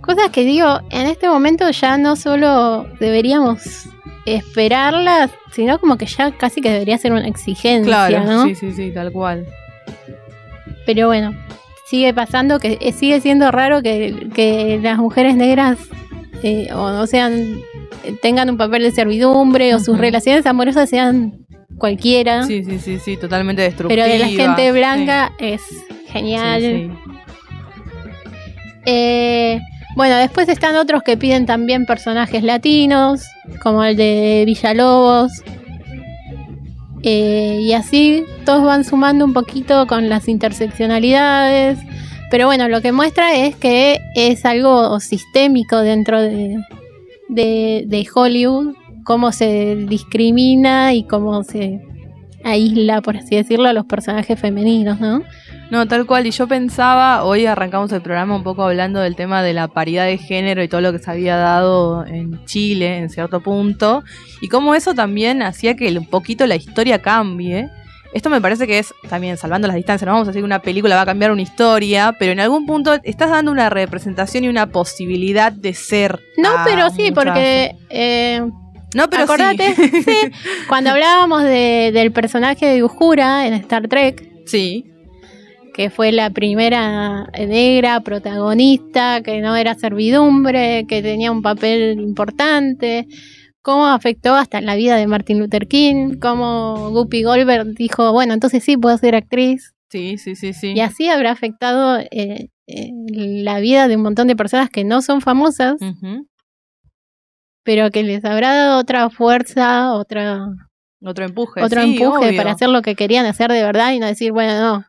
Cosas que digo, en este momento ya no solo deberíamos esperarlas, sino como que ya casi que debería ser una exigencia, Claro, ¿no? sí, sí, sí, tal cual. Pero bueno, sigue pasando que eh, sigue siendo raro que, que las mujeres negras eh, o, o sean tengan un papel de servidumbre o sus relaciones amorosas sean cualquiera. Sí, sí, sí, sí, totalmente destructiva. Pero de la gente sí. blanca es genial. Sí, sí. Eh, bueno, después están otros que piden también personajes latinos, como el de Villalobos. Eh, y así todos van sumando un poquito con las interseccionalidades. Pero bueno, lo que muestra es que es algo sistémico dentro de, de, de Hollywood, cómo se discrimina y cómo se aísla, por así decirlo, a los personajes femeninos, ¿no? No, tal cual. Y yo pensaba, hoy arrancamos el programa un poco hablando del tema de la paridad de género y todo lo que se había dado en Chile en cierto punto. Y cómo eso también hacía que un poquito la historia cambie. Esto me parece que es también salvando las distancias. No vamos a decir que una película va a cambiar una historia, pero en algún punto estás dando una representación y una posibilidad de ser. No, a pero sí, porque eh, No, pero acordate, sí. sí, cuando hablábamos de- del personaje de Uhura en Star Trek, sí. Que fue la primera negra protagonista, que no era servidumbre, que tenía un papel importante, cómo afectó hasta la vida de Martin Luther King, cómo Guppy Goldberg dijo, bueno, entonces sí puedo ser actriz, Sí, sí, sí, sí. y así habrá afectado eh, eh, la vida de un montón de personas que no son famosas, pero que les habrá dado otra fuerza, otra Otro empuje. otro sí, empuje obvio. para hacer lo que querían hacer de verdad y no decir, bueno, no,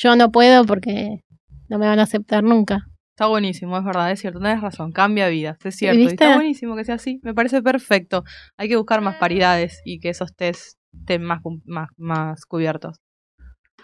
yo no puedo porque no me van a aceptar nunca. Está buenísimo, es verdad, es cierto, tenés razón, cambia vidas, es cierto. Y está buenísimo que sea así, me parece perfecto. Hay que buscar más paridades y que esos test estén más, más, más cubiertos.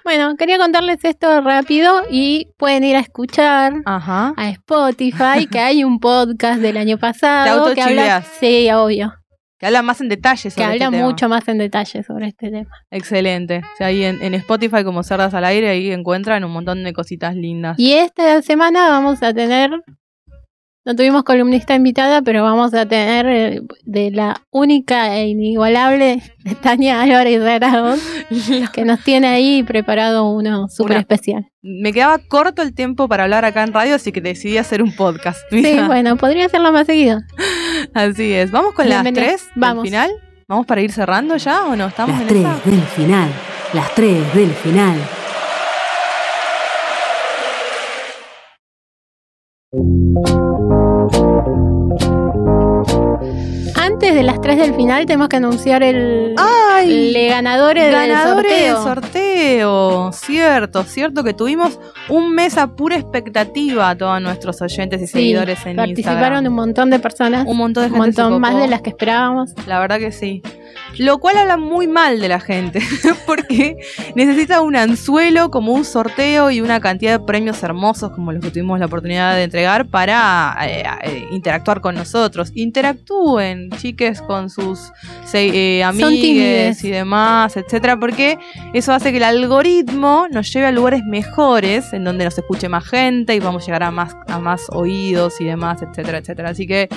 Bueno, quería contarles esto rápido y pueden ir a escuchar Ajá. a Spotify que hay un podcast del año pasado Te que habla, sí, obvio, Que habla más en detalle que sobre habla este tema. mucho más en detalle sobre este tema. Excelente. O sea, ahí en, en Spotify como Cerdas al Aire, ahí encuentran un montón de cositas lindas. Y esta semana vamos a tener, no tuvimos columnista invitada, pero vamos a tener eh, de la única e inigualable Tania Álvarez Arauz, que nos tiene ahí preparado uno súper especial. Me quedaba corto el tiempo para hablar acá en radio, así que decidí hacer un podcast. Sí, bueno, podría hacerlo más seguido. Así es. ¿Vamos con las tres? del Vamos. final? ¿Vamos para ir cerrando ya o no? ¿Estamos Las en tres esa? del final. Las tres del final. Antes de las 3 del final tenemos que anunciar el, ¡Ay! el ganadores, Ganadores del del sorteo. Sorteo. Cierto, cierto que tuvimos un mes a pura expectativa a todos nuestros oyentes y Sí, seguidores en participaron Instagram. un montón de personas, Un montón de un gente se montón más de las que esperábamos. La verdad que sí. Lo cual habla muy mal de la gente, porque necesita un anzuelo como un sorteo y una cantidad de premios hermosos como los que tuvimos la oportunidad de entregar para eh, eh, interactuar con nosotros. Interactúen, chiques, con sus eh, tímides. y demás, etcétera, porque eso hace que el algoritmo nos lleve a lugares mejores, en donde nos escuche más gente y vamos a llegar a más, a más oídos y demás, etcétera, etcétera. Así que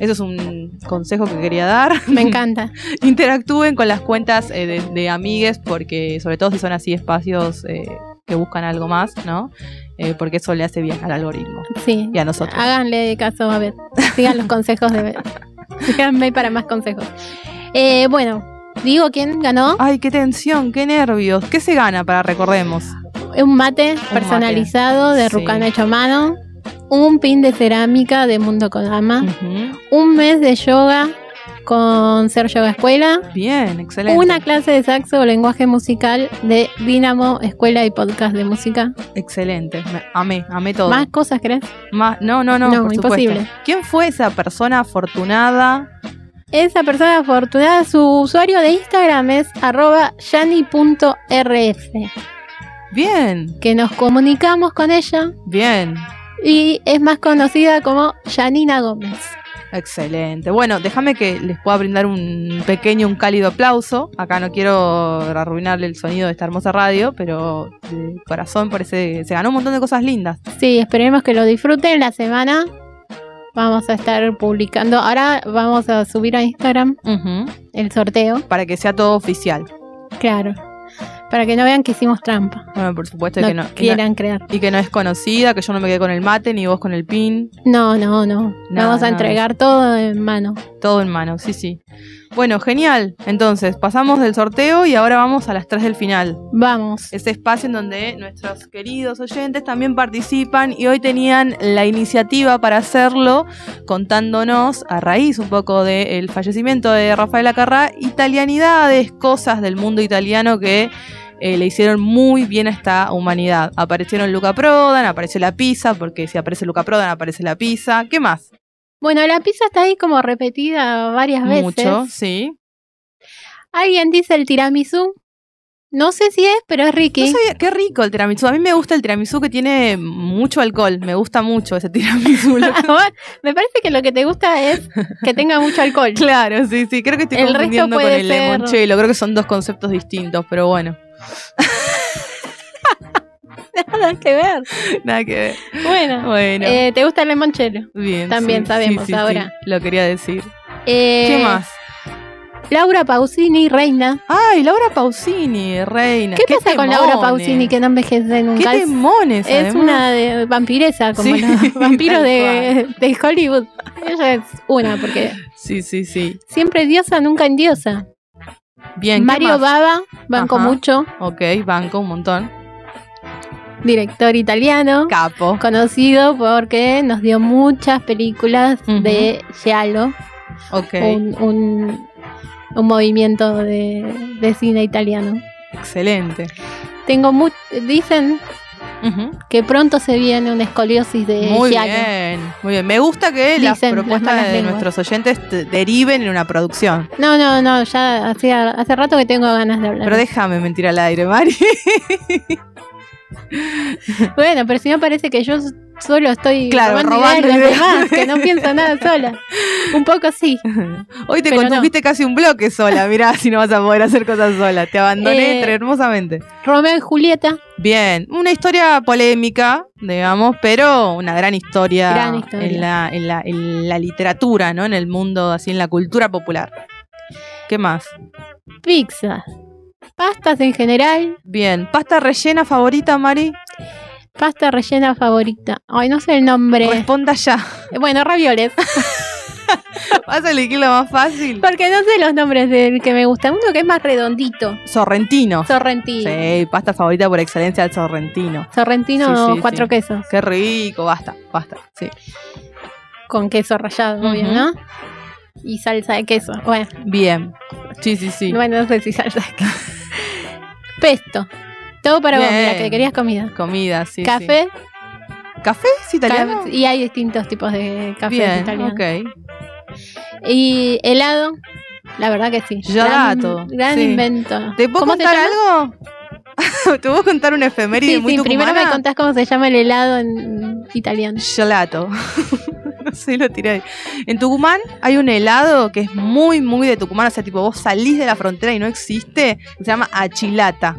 eso es un consejo que quería dar. Me encanta. interactúen con las cuentas eh, de, de amigues, porque sobre todo si son así espacios eh, que buscan algo más, ¿no? Eh, porque eso le hace bien al algoritmo Sí. y a nosotros. Háganle caso a ver. Sigan los consejos de ver. Síganme para más consejos. Bueno, digo quién ganó. Ay, qué tensión, qué nervios. ¿Qué se gana para recordemos? Un mate personalizado de Sí. Rucana hecho a mano. Un pin de cerámica de Mundo Kodama. Un mes de yoga con Ser Yoga Escuela. Bien, excelente. Una clase de saxo o lenguaje musical de Dinamo Escuela y Podcast de Música. Excelente. Me- amé, amé todo. ¿Más cosas crees? Más- no, no, no, No, por imposible. supuesto. ¿Quién fue esa persona afortunada? Esa persona afortunada, su usuario de Instagram es arroba. Bien, Que nos comunicamos con ella bien. y es más conocida como Janina Gómez. Excelente. Bueno, déjame que les pueda brindar un pequeño, un cálido aplauso. Acá no quiero arruinarle el sonido de esta hermosa radio, pero de corazón parece se ganó un montón de cosas lindas. Sí, esperemos que lo disfruten la semana. Vamos a estar publicando. Ahora vamos a subir a Instagram el sorteo. Para que sea todo oficial. Claro. Para que no vean que hicimos trampa. Bueno, por supuesto No, que no. quieran creer. Y que no es conocida, que yo no me quedé con el mate, ni vos con el pin. No, no, no. Nada, Vamos a nada. entregar todo en mano. Todo en mano, sí, sí. Bueno, genial. Entonces, pasamos del sorteo y ahora vamos a las 3 del final. Vamos. Ese espacio en donde nuestros queridos oyentes también participan y hoy tenían la iniciativa para hacerlo contándonos a raíz un poco del fallecimiento de Rafael Acarrá, italianidades, cosas del mundo italiano que eh, le hicieron muy bien a esta humanidad. Aparecieron Luca Prodan, apareció la pizza, porque si aparece Luca Prodan aparece la pizza. ¿Qué más? Bueno, la pizza está ahí como repetida varias veces. Mucho, sí. Alguien dice el tiramisú. No sé si es, pero es Ricky. No qué rico el tiramisú. A mí me gusta el tiramisú que tiene mucho alcohol. Me gusta mucho ese tiramisú. Me parece que lo que te gusta es que tenga mucho alcohol. claro, sí, sí. Creo que estoy El resto confundiendo con puede el ser- limoncello. Creo que son dos conceptos distintos, pero bueno. Nada que ver. Nada que ver. Bueno, Bueno. eh, ¿te gusta el limoncello? Bien. también sí, sabemos sí, sí, ahora. sí, lo quería decir. Eh, ¿Qué más? Laura Pausini, reina. Ay, Laura Pausini, reina. ¿Qué, pasa con Laura. Pausini que no envejece nunca? Qué Es- temones, es además. una de vampiresa, como Sí, los vampiros de, de Hollywood. Ella es una, porque Sí, sí, sí. siempre diosa, nunca en diosa. Bien, ¿qué Mario? Baba, banco Ajá. mucho, Ok, banco un montón. Director italiano, Capo. conocido porque nos dio muchas películas de Giallo, Ok, un, un, un movimiento de, de cine italiano. excelente. Tengo mu dicen que pronto se viene una escoliosis de Muy Giallo. bien, muy bien. Me gusta que las Dicen las propuestas de lenguas. nuestros oyentes te- deriven en una producción. No, no, no, ya hacía, hace rato que tengo ganas de hablar. Pero déjame mentir al aire, Mari. Bueno, pero si no parece que yo solo estoy Claro, robando, robando ideas demás, que no pienso nada sola. Un poco sí. Hoy te Pero condujiste casi un bloque sola. Mirá si no vas a poder hacer cosas sola. Te abandoné Eh, hermosamente. Romeo y Julieta, Bien, una historia polémica, digamos, pero una gran historia, Gran historia. En, la, en, la, en la literatura, ¿no? En el mundo, así en la cultura popular. ¿Qué más? pizza, pastas en general, Bien, pasta rellena favorita, Mari. pasta rellena favorita. Ay, no sé el nombre. Responda ya. Bueno, ravioles. ¿Vas a elegir lo más fácil? Porque no sé los nombres del que me gusta. Uno que es más redondito. Sorrentino. Sorrentino. Sí, pasta favorita por excelencia el sorrentino. Sorrentino Sí, sí, cuatro sí. quesos. Qué rico, basta, basta. Sí. Con queso rallado, obvio, Ujú. ¿no? Y salsa de queso. Bueno, Bien. Sí, sí, sí. bueno, no sé si salsa de queso. Pesto. Todo para vos, mira, Bien. que querías comida. Comida, sí. Café. sí. ¿Café? ¿Es italiano? y hay distintos tipos de café Bien, italiano. ok. Y helado. La verdad que sí. Gelato, Gran, gran sí. invento. ¿Te puedo ¿Cómo se contar algo? ¿Te puedo contar una efeméride Sí, muy sí, primero me tucumana? contás cómo se llama el helado en italiano. Gelato. no sé, lo tiré ahí. En Tucumán hay un helado que es muy, muy de Tucumán. O sea, tipo, vos salís de la frontera y no existe. que se llama achilata.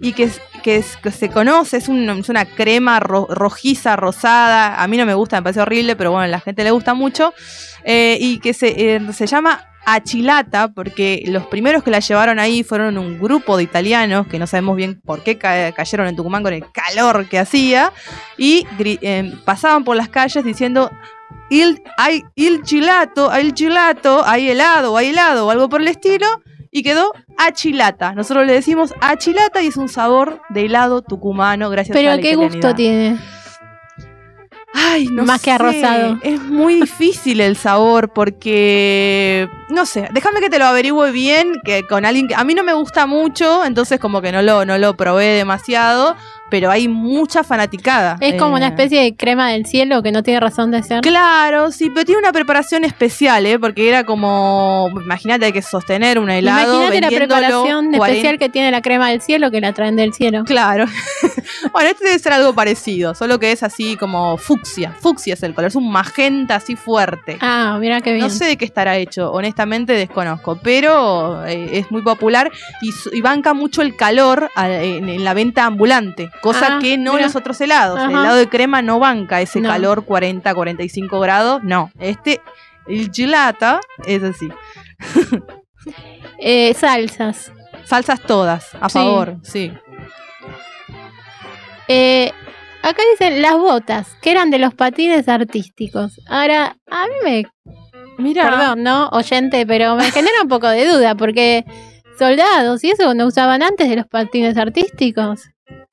Y que, es- que, se conoce, es, un- una crema ro- rojiza, rosada. A mí no me gusta, me parece horrible, pero bueno, a la gente le gusta mucho. Eh, y que se, eh, se llama achilata porque los primeros que la llevaron ahí fueron un grupo de italianos que no sabemos bien por qué ca- cayeron en Tucumán con el calor que hacía y eh, pasaban por las calles diciendo hay il gelato, hay gelato, hay helado, hay helado o algo por el estilo y quedó achilata. Nosotros le decimos achilata y es un sabor de helado tucumano gracias a Pero la qué gusto tiene. Ay, no Más que a sé. rosado. Es muy difícil el sabor porque no sé, déjame que te lo averigüe bien que con alguien que a mí no me gusta mucho, entonces como que no lo no lo probé demasiado, pero hay mucha fanaticada. Es como una Eh, especie de crema del cielo que no tiene razón de ser. Claro, sí, pero tiene una preparación especial, ¿eh? Porque era como, imagínate, hay que sostener un helado. Imagínate la preparación 40 especial que tiene la crema del cielo que la traen del cielo. Claro. bueno, este debe ser algo parecido, solo que es así como fucsia. Fucsia es el color, es un magenta así fuerte. Ah, mira qué bien. No sé de qué estará hecho, honestamente desconozco, pero eh, es muy popular y, su- y banca mucho el calor a- en, en la venta ambulante, cosa Ah, que no mira. los otros helados. El helado de crema no banca ese No. calor 40, 45 grados. No, este, el gelato es así. Eh, salsas. Salsas todas, a Sí. favor, sí. Eh, acá dicen las botas, que eran de los patines artísticos. Ahora, a mí me. Mira. Perdón, ¿no? Oyente, pero me genera un poco de duda, porque soldados y eso no usaban antes de los patines artísticos.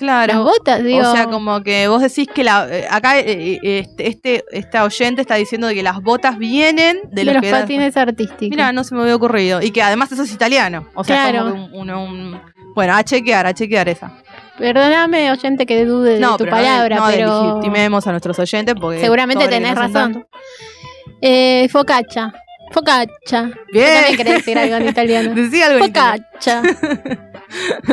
Claro. Las botas, digo. O sea, como que vos decís que la, eh, acá eh, eh, este, este esta oyente está diciendo de que las botas vienen de, de los, los que patines artísticos. Mira, no se me había ocurrido. Y que además eso es italiano. O sea, Claro. como un, un- un- Bueno, a chequear, a chequear esa. Perdóname, oyente, que dude de No, tu pero palabra, no, de- no pero legitimemos a nuestros oyentes porque seguramente tenés razón. Eh, focaccia. Focaccia. Bien. Vos también querés decir algo en italiano. Decí algo en italiano. Focaccia.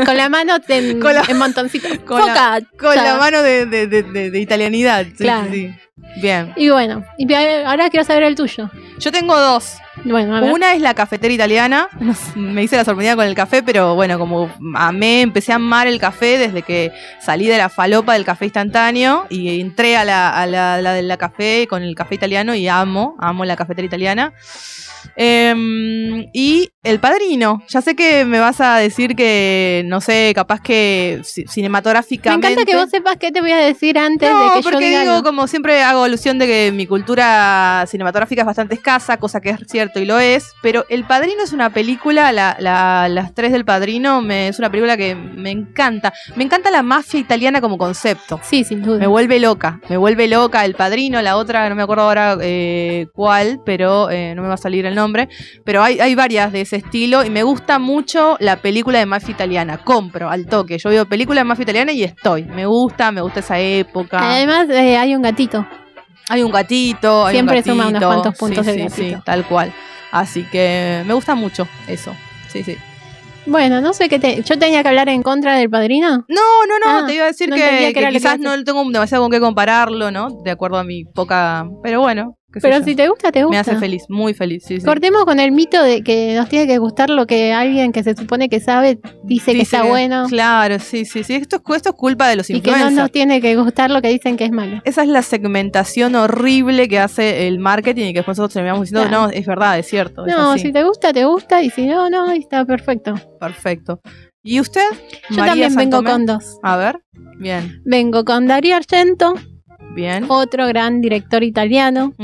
con la mano en, Con la- en montoncito. con la- Focaccia. Con la mano de, de- de- italianidad. Sí, Claro. sí, sí. Bien. Y bueno, y ahora quiero saber el tuyo. Yo tengo dos. Bueno, a ver. Una es la cafetera italiana. Me hice la sorprendida con el café, pero bueno, como amé, empecé a amar el café desde que salí de la falopa del café instantáneo y entré a la, a la, la la café con el café italiano y amo, amo la cafetera italiana. Em, y El Padrino. Ya sé que me vas a decir que, no sé, capaz que ci- Me cinematográficamente. encanta que vos sepas qué te voy a decir antes No, de que yo porque diga digo, algo. como siempre hago alusión de que mi cultura cinematográfica es bastante escasa, cosa que es cierto y lo es, pero El Padrino es una película, la- la- las tres del Padrino, me, es una película que me encanta. Me encanta la mafia italiana como concepto. Sí, sin duda. Me vuelve loca, me vuelve loca El Padrino, la otra, no me acuerdo ahora eh, cuál, pero eh, no me va a salir el nombre, pero hay, hay varias de ese estilo y me gusta mucho la película de mafia italiana, compro al toque, yo veo película de mafia italiana y estoy, me gusta, me gusta esa época. Además, eh, hay un gatito. Hay un gatito, hay Siempre un gatito. suma unos cuantos puntos sí, el sí, gatito. sí, tal cual. Así que me gusta mucho eso. Sí, sí. Bueno, no sé qué te... ¿Yo tenía que hablar en contra del padrino? No, no, no, Ah, te iba a decir no que, que quizás no tengo demasiado con qué compararlo, ¿no? De acuerdo a mi poca. Pero bueno, Pero yo. si te gusta, te gusta. me hace feliz, muy feliz. Sí, sí. Cortemos con el mito de que nos tiene que gustar lo que alguien que se supone que sabe dice, que está bueno Claro, sí, sí, sí. Esto, es- esto es culpa de los y que no influencers. nos tiene que gustar lo que dicen que es malo. Esa es la segmentación horrible que hace el marketing y que después nosotros terminamos diciendo, Claro. no, es verdad, es cierto. No, así". si te gusta, te gusta y si no, no, y está perfecto. Perfecto. ¿Y usted? Yo María también vengo con dos. A ver, bien, Vengo con Darío Argento, bien. otro gran director italiano,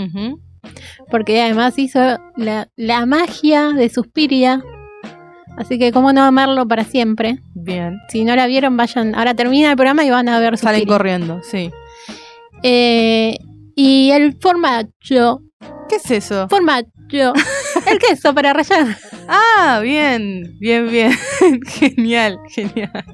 porque además hizo la, la magia de Suspiria. Así que cómo no amarlo para siempre. Bien. Si no la vieron, vayan. Ahora termina el programa y van a ver Salen Suspiria. corriendo, sí. Eh, y el formaggio. ¿Qué es eso? Formaggio. el queso para rallar. Ah, bien, bien, bien. genial, genial.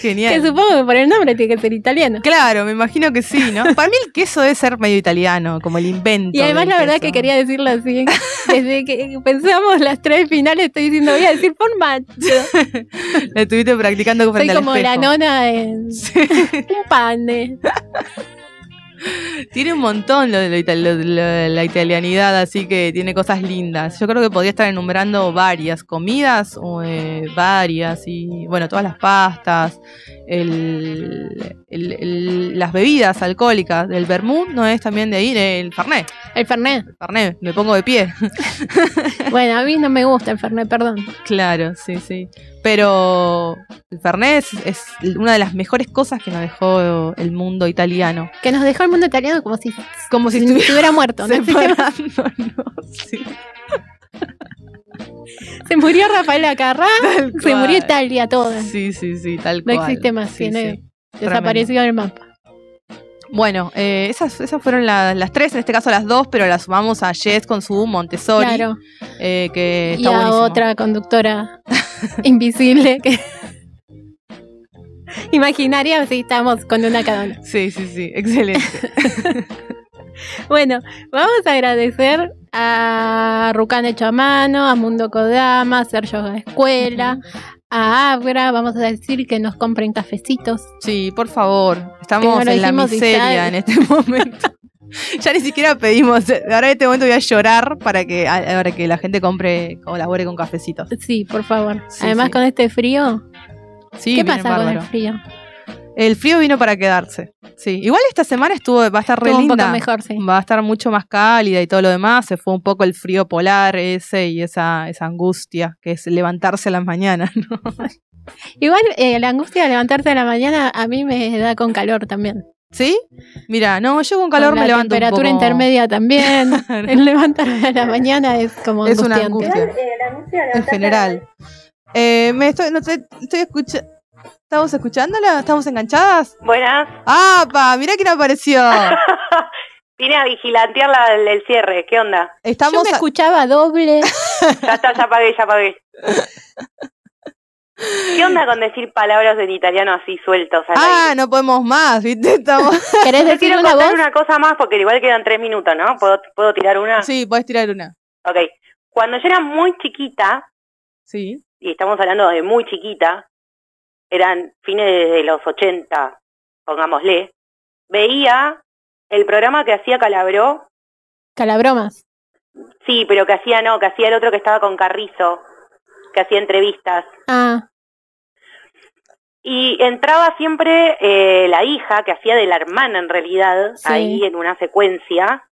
Genial. Que supongo que por el nombre tiene que ser italiano. Claro, me imagino que sí, ¿no? Para mí el queso debe ser medio italiano, como el invento. Y además la verdad queso. que quería decirlo así. Desde que pensamos las tres finales estoy diciendo voy a decir formaggio. La estuviste practicando Soy frente al como la nona en un pane. Tiene un montón lo de lo lo de lo- la italianidad, así que tiene cosas lindas. Yo creo que podría estar enumerando varias comidas, eh, varias, y bueno, todas las pastas, el, el- el- las bebidas alcohólicas. El vermut no es también de ahí, el fernet. El Fernet. El fernet, me pongo de pie. Bueno, a mí no me gusta el Fernet, perdón. claro, sí, sí. Pero el fernet es, es una de las mejores cosas que nos dejó el mundo italiano. Que nos dejó el mundo italiano como si, Como si si estuviera estuviera muerto. ¿no? separándonos, sí. Se murió Rafael Acarrá, Tal se murió Italia toda. Sí, sí, sí, tal No cual. existe más, Sí, tiene- sí. Desapareció del mapa. Bueno, eh, esas, esas fueron la- las tres, en este caso las dos, pero las sumamos a Jess con su Montessori, Claro. eh, que Y a buenísimo. otra conductora invisible que. Imaginaria si estamos con una cada una. Sí, sí, sí, excelente. Bueno, vamos a agradecer a Rucán Hecho a Mano, a Mundo Kodama, a Sergio Escuela, a Abra. Vamos a decir que nos compren cafecitos. Sí, por favor, estamos en la miseria en este momento. ya ni siquiera pedimos, ahora en este momento voy a llorar para que, a- para que la gente compre, colabore con cafecitos. Sí, por favor. Sí, Además, sí. con este frío. Sí, ¿Qué pasa con el frío? El frío vino para quedarse. Sí, igual esta semana estuvo, va a estar re Estuvo un linda. poco mejor, sí. Va a estar mucho más cálida y todo lo demás. Se fue un poco el frío polar ese y esa, esa angustia que es levantarse a las mañanas. ¿no? Igual eh, la angustia de levantarse a la mañana a mí me da con calor también. ¿Sí? Mira, no, yo con calor Con me la levanto un temperatura poco. intermedia también. El levantarme a la mañana es como Es una angustia. En general. Eh, me estoy, no sé, estoy escuchando. ¿Estamos escuchándola? ¿Estamos enganchadas? Buenas. ¡Ah, pa! Mirá quién apareció. Vine a vigilantear la- el, el cierre. ¿Qué onda? Estamos Yo me a- escuchaba doble. Ya está, ya apagué, ya apagué. ¿Qué onda con decir palabras en italiano así sueltos? al Ah, aire? no podemos más, ¿viste? Estamos... ¿Querés Yo decir quiero una contar voz? una cosa más porque igual quedan tres minutos, ¿no? ¿Puedo, ¿puedo tirar una? Sí, puedes tirar una. Ok. Cuando yo era muy chiquita, Sí. y estamos hablando de muy chiquita, eran fines de los 80, pongámosle, veía el programa que hacía Calabró, Calabromas. sí, pero que hacía no, que hacía el otro que estaba con Carrizo, que hacía entrevistas. Ah, Y entraba siempre eh, la hija, que hacía de la hermana en realidad, Sí. ahí en una secuencia,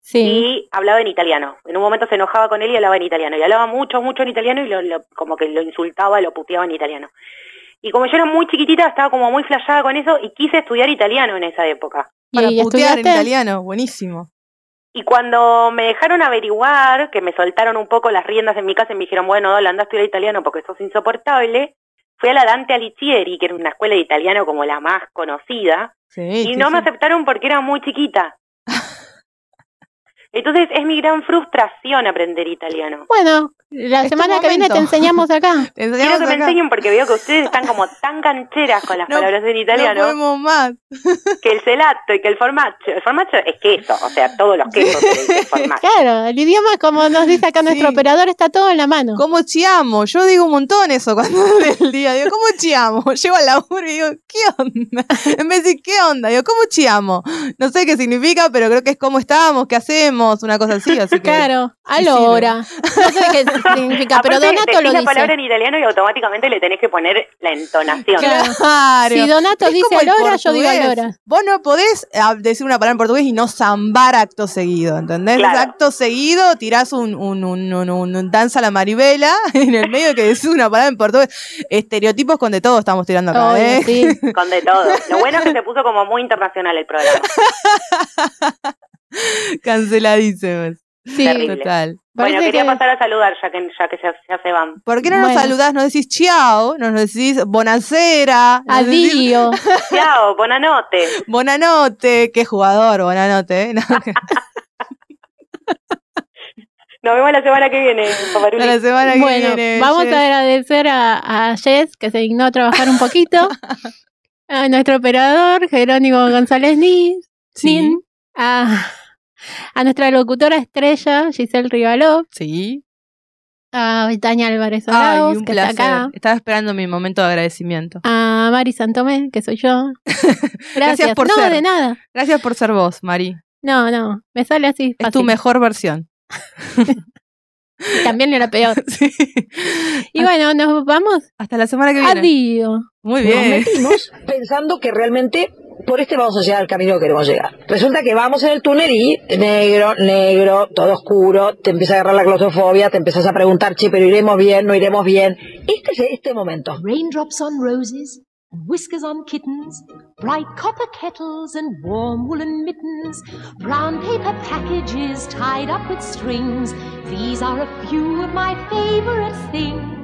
sí. y hablaba en italiano. En un momento se enojaba con él y hablaba en italiano. Y hablaba mucho, mucho en italiano y lo, lo- como que lo insultaba, lo puteaba en italiano. Y como yo era muy chiquitita, estaba como muy flashada con eso y quise estudiar italiano en esa época. Para ¿Y putear en italiano, buenísimo. Y cuando me dejaron averiguar, que me soltaron un poco las riendas en mi casa y me dijeron, bueno, Dale, anda a estudiar italiano porque sos insoportable, fui a la Dante Alighieri, que era una escuela de italiano como la más conocida, Sí, y sí, no me sí. aceptaron porque era muy chiquita. Entonces es mi gran frustración aprender italiano. Bueno, la semana que viene te enseñamos acá. Te Quiero que me enseñen porque veo que ustedes están como tan cancheras con las No- palabras en No italiano podemos más. que el gelato y que el formaggio. El formaggio es queso, o sea, todos los quesos se le dice formaggio. Claro, el idioma, como nos dice acá nuestro operador, está todo en la mano. ¿Cómo chiamo? Yo digo un montón eso cuando del día. Digo, ¿cómo chiamo? Llego al laburo y digo, ¿qué onda? En vez de decir, ¿qué onda? Digo, ¿cómo chiamo? No sé qué significa, pero creo que es cómo estamos, qué hacemos, una cosa así. así que... Claro, allora. No sé qué significa, pero Aparte, Donato lo la dice. palabra en italiano y automáticamente le tenés que poner la entonación. Claro. Si Donato Es dice alora, yo digo alora. Vos no podés ah, decir una palabra en portugués y no zambar acto seguido, ¿entendés? Claro. Acto seguido, tirás un, un, un, un, un- un danza a la maribela en el medio que decís una palabra en portugués. Estereotipos con de todo estamos tirando acá, Obvio, ¿eh? sí. Con de todo. Lo bueno es que se puso como muy internacional el programa. Canceladísimos. Sí, Terrible. Total. Bueno, quería que- pasar a saludar ya que, ya que ya, ya se van. ¿Por qué no nos saludás? No decís ciao, no nos decís bonacera, nos decís. Chao, bonanote. bonanote. Qué jugador, bonanote. ¿eh? No, que- Nos vemos la semana que viene, Paparuli. la semana que Bueno, viene. vamos Jess. a agradecer a, a Jess, que se dignó a trabajar un poquito. a nuestro operador, Jerónimo González Nis. Sí, Nin, A, a nuestra locutora estrella, Giselle Rivaló. sí. A Tania Álvarez Ay, Arauz, un que está placer. acá. Estaba esperando mi momento de agradecimiento. A Mari Santomé, que soy yo. Gracias. Gracias por no, ser. de nada. Gracias por ser vos, Mari. No, no, me sale así. Es tu mejor versión. También era peor. Sí. Y bueno, nos vamos. Hasta la semana que viene. Adiós. Muy Nos bien. metimos pensando que realmente por este vamos a llegar al camino que queremos llegar. Resulta que vamos en el túnel y negro, negro, todo oscuro, te empieza a agarrar la claustrofobia, te empiezas a preguntar, che, pero iremos bien, no iremos bien. Este es este momento. Raindrops on roses and whiskers on kittens, bright copper kettles and warm woolen mittens, brown paper packages tied up with strings. These are a few of my favorite things.